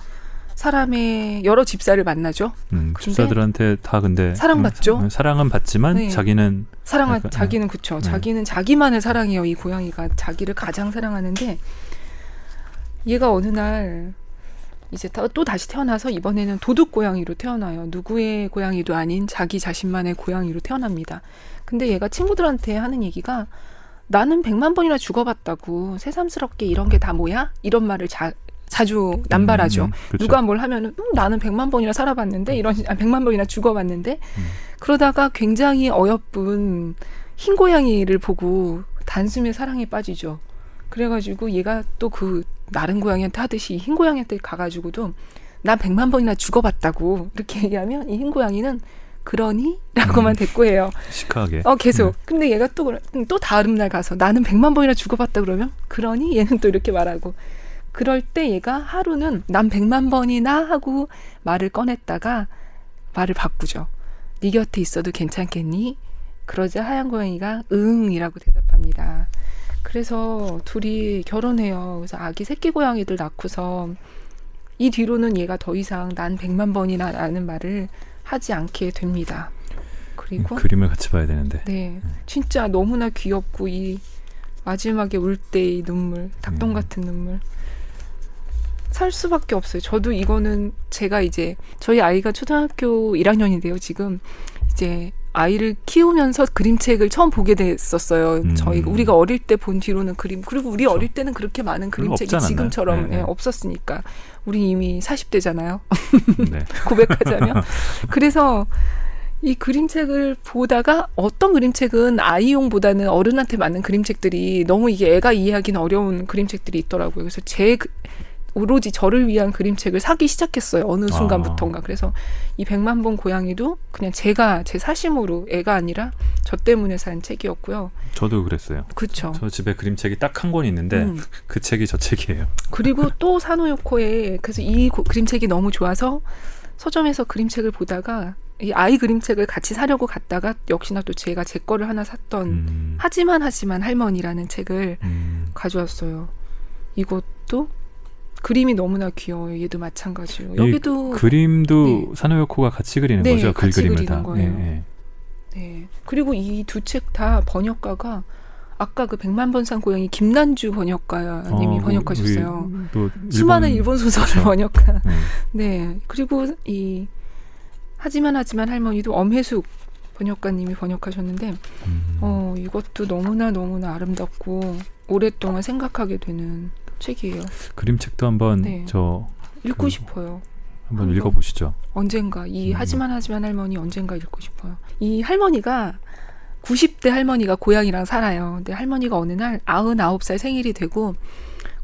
사람의 여러 집사를 만나죠. 음, 집사들한테 다 근데 사랑받죠. 음, 사랑은 받지만 네. 자기는 사랑 약간, 자기는 그쵸. 네. 자기는 자기만을 사랑해요. 이 고양이가 자기를 가장 사랑하는데 얘가 어느 날 이제 또 다시 태어나서 이번에는 도둑 고양이로 태어나요. 누구의 고양이도 아닌 자기 자신만의 고양이로 태어납니다. 근데 얘가 친구들한테 하는 얘기가 나는 백만 번이나 죽어봤다고 새삼스럽게 이런 게 다 뭐야? 이런 말을 자, 자주 남발하죠. 음, 음 누가 뭘 하면은 음, 나는 백만 번이나 살아봤는데 이런 아, 백만 번이나 죽어봤는데 음. 그러다가 굉장히 어여쁜 흰 고양이를 보고 단숨에 사랑에 빠지죠. 그래가지고 얘가 또 그 나른 고양이한테 하듯이 흰 고양이한테 가가지고도 난 백만 번이나 죽어봤다고 이렇게 얘기하면 이 흰 고양이는 그러니? 라고만 음. 대꾸해요. 시크하게. 어, 계속. 네. 근데 얘가 또, 또 다음 날 가서 나는 백만 번이나 죽어봤다 그러면 그러니? 얘는 또 이렇게 말하고. 그럴 때 얘가 하루는 난 백만 번이나 하고 말을 꺼냈다가 말을 바꾸죠. 네 곁에 있어도 괜찮겠니? 그러자 하얀 고양이가 응이라고 대답합니다. 그래서 둘이 결혼해요. 그래서 아기 새끼 고양이들 낳고서 이 뒤로는 얘가 더 이상 난 백만 번이나 라는 말을 하지 않게 됩니다. 그리고 그림을 같이 봐야 되는데. 네, 진짜 너무나 귀엽고 이 마지막에 울 때의 눈물, 닭똥 음. 같은 눈물. 살 수밖에 없어요. 저도 이거는 제가 이제 저희 아이가 초등학교 1학년인데요. 지금 이제 아이를 키우면서 그림책을 처음 보게 됐었어요. 음. 저희 우리가 어릴 때 본 뒤로는 그림 그리고 우리 그렇죠. 어릴 때는 그렇게 많은 그림책이 지금처럼 네, 네. 없었으니까 우리 이미 40대잖아요. 네. 고백하자면 그래서 이 그림책을 보다가 어떤 그림책은 아이용보다는 어른한테 맞는 그림책들이 너무 이게 애가 이해하기는 어려운 그림책들이 있더라고요. 그래서 제 그, 오로지 저를 위한 그림책을 사기 시작했어요. 어느 아. 순간부터인가. 아. 그래서 이 백만 번 고양이도 그냥 제가 제 사심으로 애가 아니라 저 때문에 산 책이었고요. 저도 그랬어요. 그렇죠. 저 집에 그림책이 딱 한 권 있는데 음. 그 책이 저 책이에요. 그리고 또 사노요코의 그래서 이 고, 그림책이 너무 좋아서 서점에서 그림책을 보다가 이 아이 그림책을 같이 사려고 갔다가 역시나 또 제가 제 거를 하나 샀던 음. 하지만 하지만 할머니라는 책을 음. 가져왔어요. 이것도 그림이 너무나 귀여워요. 얘도 마찬가지로. 이 여기도 그림도 네. 사노요코가 같이 그리는 네, 거죠. 글 같이 그림을 그리는 다. 거예요. 예, 예. 네. 그리고 이 두 책 다 번역가가 아까 그 백만번산 고양이 김난주 번역가님이 어, 번역하셨어요. 우리 또 수많은 일본 소설을 그렇죠. 번역한. 네. 네. 그리고 이 하지만 하지만 할머니도 엄혜숙 번역가님이 번역하셨는데 음. 어 이것도 너무나 너무나 아름답고 오랫동안 생각하게 되는 책이에요. 그림책도 한번 네. 저 읽고 그- 싶어요. 한번 한번. 읽어보시죠. 언젠가 이 음. 하지만 하지만 할머니 언젠가 읽고 싶어요. 이 할머니가 90대 할머니가 고양이랑 살아요. 근데 할머니가 어느 날 99살 생일이 되고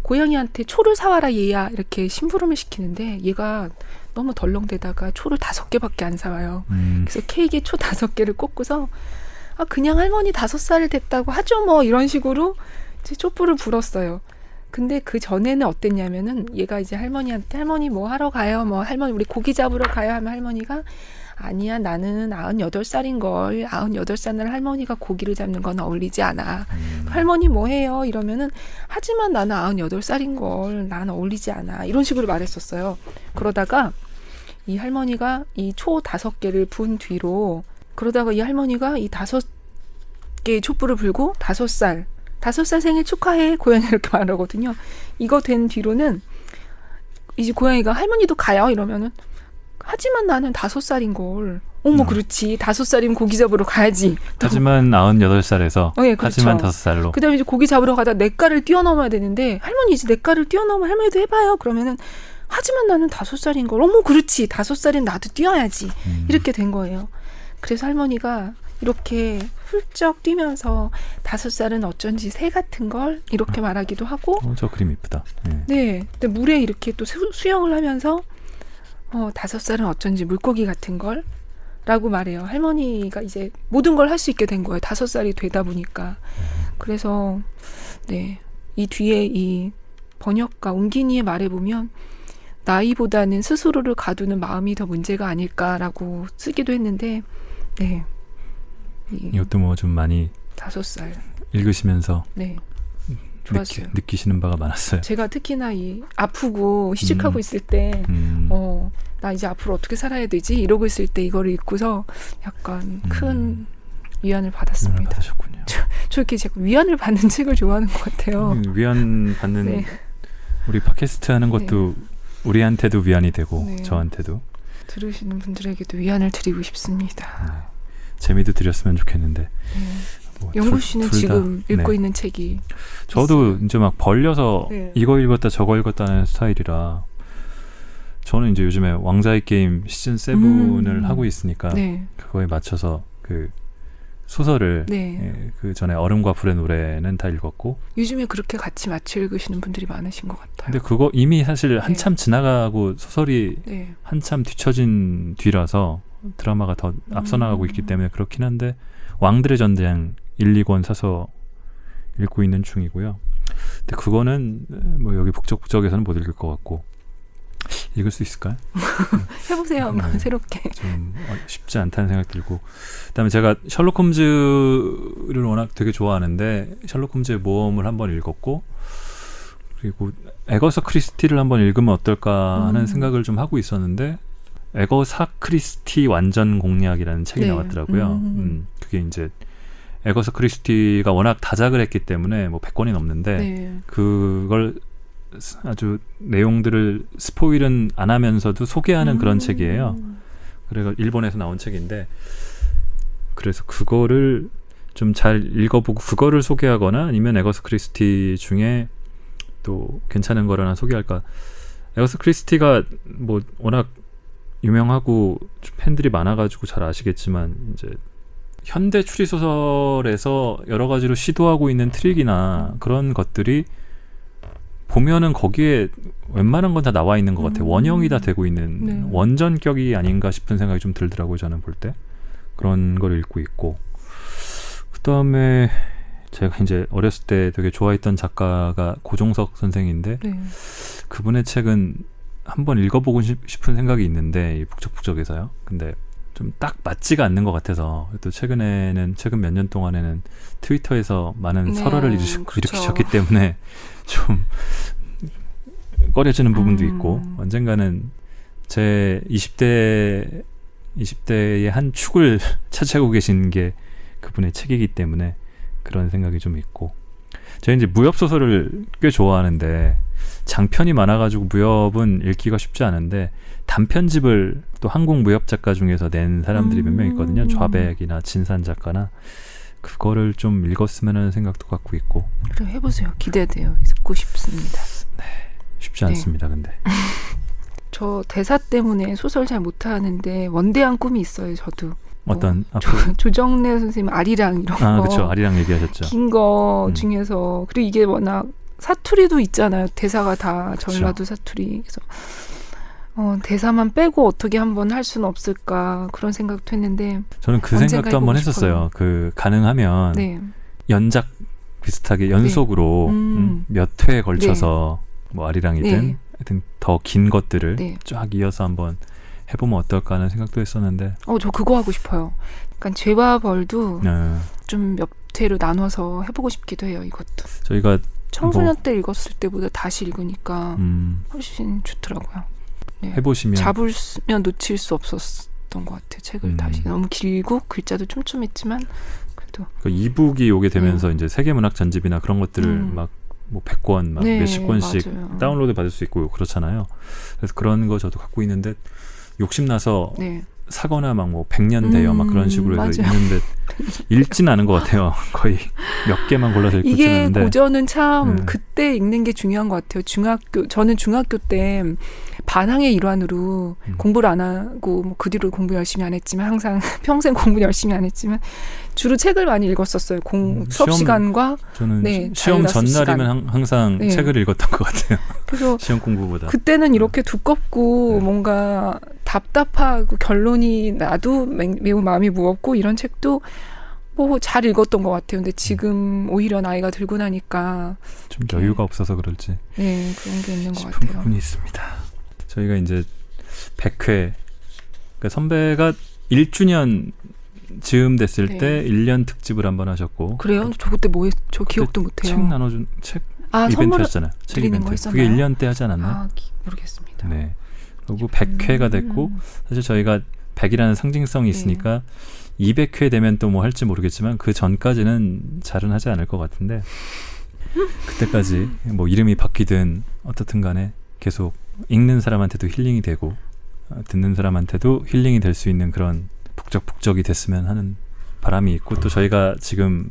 고양이한테 초를 사와라 얘야 이렇게 심부름을 시키는데 얘가 너무 덜렁대다가 초를 다섯 개밖에 안 사와요. 음. 그래서 케이크에 초 다섯 개를 꽂고서 아 그냥 할머니 다섯 살 됐다고 하죠 뭐 이런 식으로 이제 촛불을 불었어요. 근데 그 전에는 어땠냐면은 얘가 이제 할머니한테 할머니 뭐 하러 가요? 뭐 할머니 우리 고기 잡으러 가요? 하면 할머니가 아니야 나는 아흔여덟 살인 걸 아흔여덟 살 날 할머니가 고기를 잡는 건 어울리지 않아. 음. 할머니 뭐 해요? 이러면은 하지만 나는 아흔여덟 살인 걸 난 어울리지 않아. 이런 식으로 말했었어요. 그러다가 이 할머니가 이 초 다섯 개를 분 뒤로 그러다가 이 할머니가 이 다섯 개의 촛불을 불고 다섯 살 다섯 살 생일 축하해 고양이 이렇게 말하거든요. 이거 된 뒤로는 이제 고양이가 할머니도 가요 이러면은 하지만 나는 다섯 살인 걸 어머 음. 그렇지 다섯 살이면 고기 잡으러 가야지. 하지만 98살에서 어, 예, 그렇죠. 하지만 5살로 그다음에 이제 고기 잡으러 가다 냇가를 뛰어넘어야 되는데 할머니 이제 냇가를 뛰어넘어 할머니도 해봐요. 그러면은 하지만 나는 다섯 살인 걸. 어머 그렇지 다섯 살인 나도 뛰어야지. 음. 이렇게 된 거예요. 그래서 할머니가 이렇게 훌쩍 뛰면서 다섯 살은 어쩐지 새 같은 걸 이렇게 말하기도 하고 어, 저 그림 이쁘다. 예. 네, 근데 물에 이렇게 또 수, 수영을 하면서 어 다섯 살은 어쩐지 물고기 같은 걸. 라고 말해요. 할머니가 이제 모든 걸 할 수 있게 된 거예요. 다섯 살이 되다 보니까. 그래서, 네. 이 뒤에 이 번역가 옹기니의 말에 보면, 나이보다는 스스로를 가두는 마음이 더 문제가 아닐까라고 쓰기도 했는데, 네. 이 이것도 뭐 좀 많이 다섯 살. 읽으시면서 네. 느끼, 좋았어요. 느끼 시는 바가 많았어요. 제가 특히나 이 아프고 휴직하고 음. 있을 때, 음. 어, 나 이제 앞으로 어떻게 살아야 되지? 이러고 있을 때 이거를 읽고서 약간 큰 음. 위안을 위안을 받았습니다. 받으셨군요. 저 이렇게 자꾸 위안을 받는 책을 좋아하는 것 같아요. 음, 위안 받는 네. 우리 팟캐스트 하는 것도 우리한테도 위안이 되고 네. 저한테도 들으시는 분들에게도 위안을 드리고 싶습니다. 네. 재미도 드렸으면 좋겠는데 네. 뭐 영구 둘- 씨는 둘 다- 지금 읽고 네. 있는 책이 저도 이제 막 벌려서 네. 이거 읽었다 저거 읽었다 하는 스타일이라 저는 이제 요즘에 왕자의 게임 시즌 7을 음. 하고 있으니까 네, 그거에 맞춰서 그 소설을 네. 예, 그 전에 얼음과 불의 노래는 다 읽었고 요즘에 그렇게 같이 맞춰 읽으시는 분들이 많으신 것 같아요. 근데 그거 이미 사실 한참 지나가고 소설이 네, 한참 뒤처진 뒤라서 드라마가 더 앞서 나가고 음. 있기 때문에 그렇긴 한데 왕들의 전쟁 1, 2권 사서 읽고 있는 중이고요. 근데 그거는 뭐 여기 북적북적에서는 못 읽을 것 같고 읽을 수 있을까요? 해보세요 한번 네. 새롭게. 좀 어, 쉽지 않다는 생각 들고 그다음에 제가 셜록 홈즈를 워낙 되게 좋아하는데 셜록 홈즈의 모험을 한번 읽었고 그리고 에거서 크리스티를 한번 읽으면 어떨까 하는 음. 생각을 좀 하고 있었는데 에거사 크리스티 완전 공략이라는 책이 네. 나왔더라고요. 음. 음, 그게 이제 에거서 크리스티가 워낙 다작을 했기 때문에 뭐 100권이 넘는데 네, 그걸 아주 내용들을 spoil은 안 하면서도 소개하는 그런 음. 책이에요. 그래가 일본에서 나온 책인데 그래서 그거를 좀 잘 읽어보고 그거를 소개하거나 아니면 애거서 크리스티 중에 또 괜찮은 거를 하나 소개할까. 애거서 크리스티가 뭐 워낙 유명하고 좀 팬들이 많아가지고 잘 아시겠지만 이제 현대 추리 소설에서 여러 가지로 시도하고 있는 트릭이나 그런 것들이 보면은 거기에 웬만한 건 다 나와 있는 것 같아요. 음. 원형이 다 되고 있는 네. 원전격이 아닌가 싶은 생각이 좀 들더라고요. 저는 볼 때 그런 걸 읽고 있고 그 다음에 제가 이제 어렸을 때 되게 좋아했던 작가가 고종석 선생인데 네. 그분의 책은 한번 읽어보고 싶- 싶은 생각이 있는데 이 북적북적에서요. 근데 좀 딱 맞지가 않는 것 같아서 또 최근에는 최근 몇 년 동안에는 트위터에서 많은 네, 설화를 일으키, 그렇죠. 일으키셨기 때문에 좀 꺼려지는 부분도 음. 있고 언젠가는 제 20대 20대의 한 축을 차지하고 계신 게 그분의 책이기 때문에 그런 생각이 좀 있고 제가 이제 무협 소설을 꽤 좋아하는데 장편이 많아가지고 무협은 읽기가 쉽지 않은데 단편집을 또 한국 무협 작가 중에서 낸 사람들이 음. 몇명 있거든요. 좌백이나 진산 작가나 그거를 좀 읽었으면 하는 생각도 갖고 있고. 그래 해보세요. 기대돼요. 듣고 싶습니다. 네, 쉽지 네. 않습니다. 근데. 저 대사 때문에 소설 잘 못하는데 원대한 꿈이 있어요. 저도. 어떤 뭐, 조, 조정래 선생님 아리랑 이런 아, 거. 그렇죠. 아리랑 얘기하셨죠. 긴거 음. 중에서 그리고 이게 워낙 사투리도 있잖아요. 대사가 다 전라도. 사투리. 그래서 어, 대사만 빼고 어떻게 한번 할 수는 없을까 그런 생각도 했는데 저는 그 생각도 한번 했었어요. 그 가능하면 네. 연작 비슷하게 연속으로 네. 음. 음, 몇회 걸쳐서 네. 뭐 아리랑이든 네. 하여튼 더 긴 것들을 네. 쫙 이어서 한번 해보면 어떨까 하는 생각도 했었는데 어 저 그거 하고 싶어요. 약간 죄와 벌도 네. 좀몇 회로 나눠서 해보고 싶기도 해요. 이것도 저희가 청소년 뭐, 때 읽었을 때보다 다시 읽으니까 음. 훨씬 좋더라고요. 네. 해보시면 잡으면 놓칠 수 없었던 것 같아요. 책을 음. 다시 너무 길고 글자도 촘촘했지만 그래도 그 이북이 오게 되면서 네. 이제 세계 문학 전집이나 그런 것들을 음. 막뭐 100권, 막 네, 몇십 권씩 맞아요. 다운로드 받을 수 있고 그렇잖아요. 그래서 그런 거 저도 갖고 있는데 욕심 나서 네. 사거나 막뭐 100년 돼요. 막 그런 식으로 해서 맞아요. 있는데 읽진 않은 것 같아요. 거의 몇 개만 골라서 읽고 이게 있는데. 고전은 참 네. 그때 읽는 게 중요한 것 같아요. 중학교 저는 중학교 때 반항의 일환으로 음. 공부를 안 하고 뭐 그 뒤로 공부 열심히 안 했지만 항상 평생 공부 열심히 안 했지만 주로 책을 많이 읽었었어요. 공 음, 수업 시험, 시간과 저는 네, 시험 전날이면 항상 네. 책을 읽었던 것 같아요. 그래서 시험 공부보다 그때는 이렇게 두껍고 네. 뭔가 답답하고 결론이 나도 매우 마음이 무겁고 이런 책도 뭐 잘 읽었던 것 같아요. 근데 지금 오히려 나이가 들고 나니까 좀 여유가 없어서 그럴지 네 그런 게 있는 것 같아요. 부분이 있습니다. 저희가 이제 100회 그러니까 선배가 1주년 즈음 됐을 네. 때 1년 특집을 한번 하셨고 그래요? 저 그때 뭐 했, 저 기억도 못 해요. 책 나눠준 책 아, 이벤트였잖아요. 책 이벤트. 그게 1년 때 하지 않았나요? 아, 모르겠습니다. 네. 그리고 100회가 됐고 음. 사실 저희가 100이라는 상징성이 있으니까 네. 200회 되면 또 뭐 할지 모르겠지만 그 전까지는 잘은 하지 않을 것 같은데 그때까지 뭐 이름이 바뀌든 어떻든 간에 계속 읽는 사람한테도 힐링이 되고 어, 듣는 사람한테도 힐링이 될 수 있는 그런 북적북적이 됐으면 하는 바람이 있고 또 저희가 지금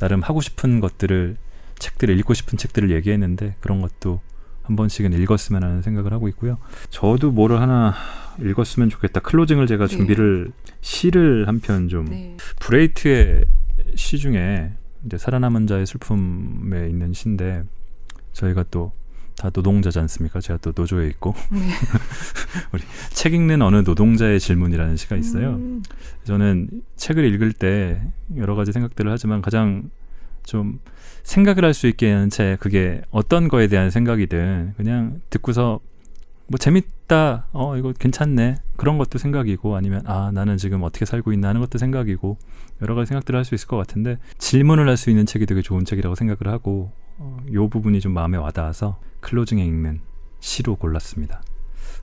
나름 하고 싶은 것들을 책들을 읽고 싶은 책들을 얘기했는데 그런 것도 한 번씩은 읽었으면 하는 생각을 하고 있고요. 저도 뭐를 하나 읽었으면 좋겠다. closing을 제가 네. 준비를 시를 한 편좀 네. 브레히트의 시 중에 이제 살아남은 자의 슬픔에 있는 시인데 저희가 또 다 노동자지 않습니까? 제가 또 노조에 있고 네. 우리 책 읽는 어느 노동자의 질문이라는 시가 있어요. 음. 저는 책을 읽을 때 여러 가지 생각들을 하지만 가장 좀 생각을 할 수 있게 하는 책 그게 어떤 거에 대한 생각이든 그냥 듣고서 뭐 재밌다 어 이거 괜찮네 그런 것도 생각이고 아니면 아 나는 지금 어떻게 살고 있나 하는 것도 생각이고 여러 가지 생각들을 할 수 있을 것 같은데 질문을 할 수 있는 책이 되게 좋은 책이라고 생각을 하고 어, 요 부분이 좀 마음에 와닿아서 클로징에 읽는 시로 골랐습니다.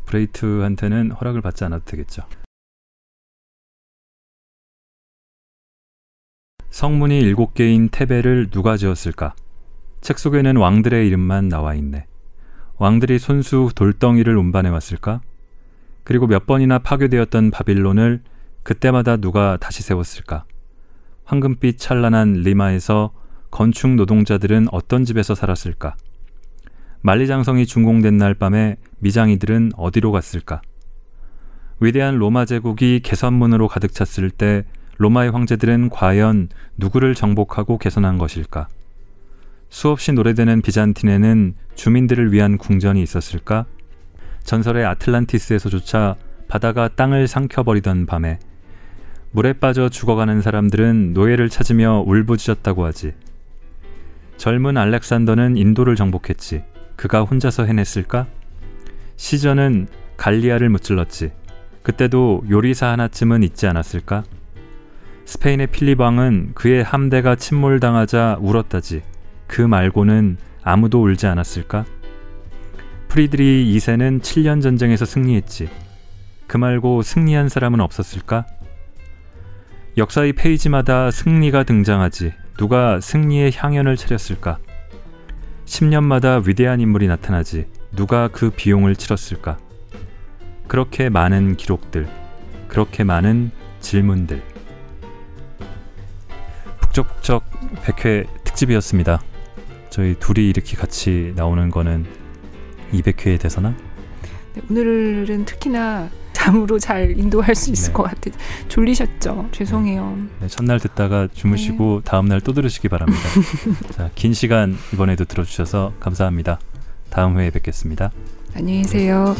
브레이트한테는 허락을 받지 않아도 되겠죠 성문이 일곱 개인 테베를 누가 지었을까? 책 속에는 왕들의 이름만 나와 있네. 왕들이 손수 돌덩이를 운반해 왔을까? 그리고 몇 번이나 파괴되었던 바빌론을 그때마다 누가 다시 세웠을까? 황금빛 찬란한 리마에서 건축 노동자들은 어떤 집에서 살았을까? 만리장성이 준공된 날 밤에 미장이들은 어디로 갔을까? 위대한 로마 제국이 개선문으로 가득 찼을 때 로마의 황제들은 과연 누구를 정복하고 개선한 것일까? 수없이 노래되는 비잔틴에는 주민들을 위한 궁전이 있었을까? 전설의 아틀란티스에서조차 바다가 땅을 삼켜버리던 밤에 물에 빠져 죽어가는 사람들은 노예를 찾으며 울부짖었다고 하지. 젊은 알렉산더는 인도를 정복했지. 그가 혼자서 해냈을까? 시전은 갈리아를 무찔렀지. 그때도 요리사 하나쯤은 있지 않았을까? 스페인의 필리방은 그의 함대가 침몰당하자 울었다지. 그 말고는 아무도 울지 않았을까? 프리드리 2세는 7년 전쟁에서 승리했지. 그 말고 승리한 사람은 없었을까? 역사의 페이지마다 승리가 등장하지. 누가 승리의 향연을 차렸을까? 10년마다 위대한 인물이 나타나지. 누가 그 비용을 치렀을까? 그렇게 많은 기록들, 그렇게 많은 질문들. 북적북적 100회 특집이었습니다. 저희 둘이 이렇게 같이 나오는 거는 200회에 돼서나? 네, 오늘은 특히나 잠으로 잘 인도할 수 있을 네. 것 같아요. 졸리셨죠? 죄송해요. 네, 첫날 듣다가 주무시고 네. 다음날 또 들으시기 바랍니다. 자, 긴 시간 이번에도 들어주셔서 감사합니다. 다음 회에 뵙겠습니다. 안녕히 계세요.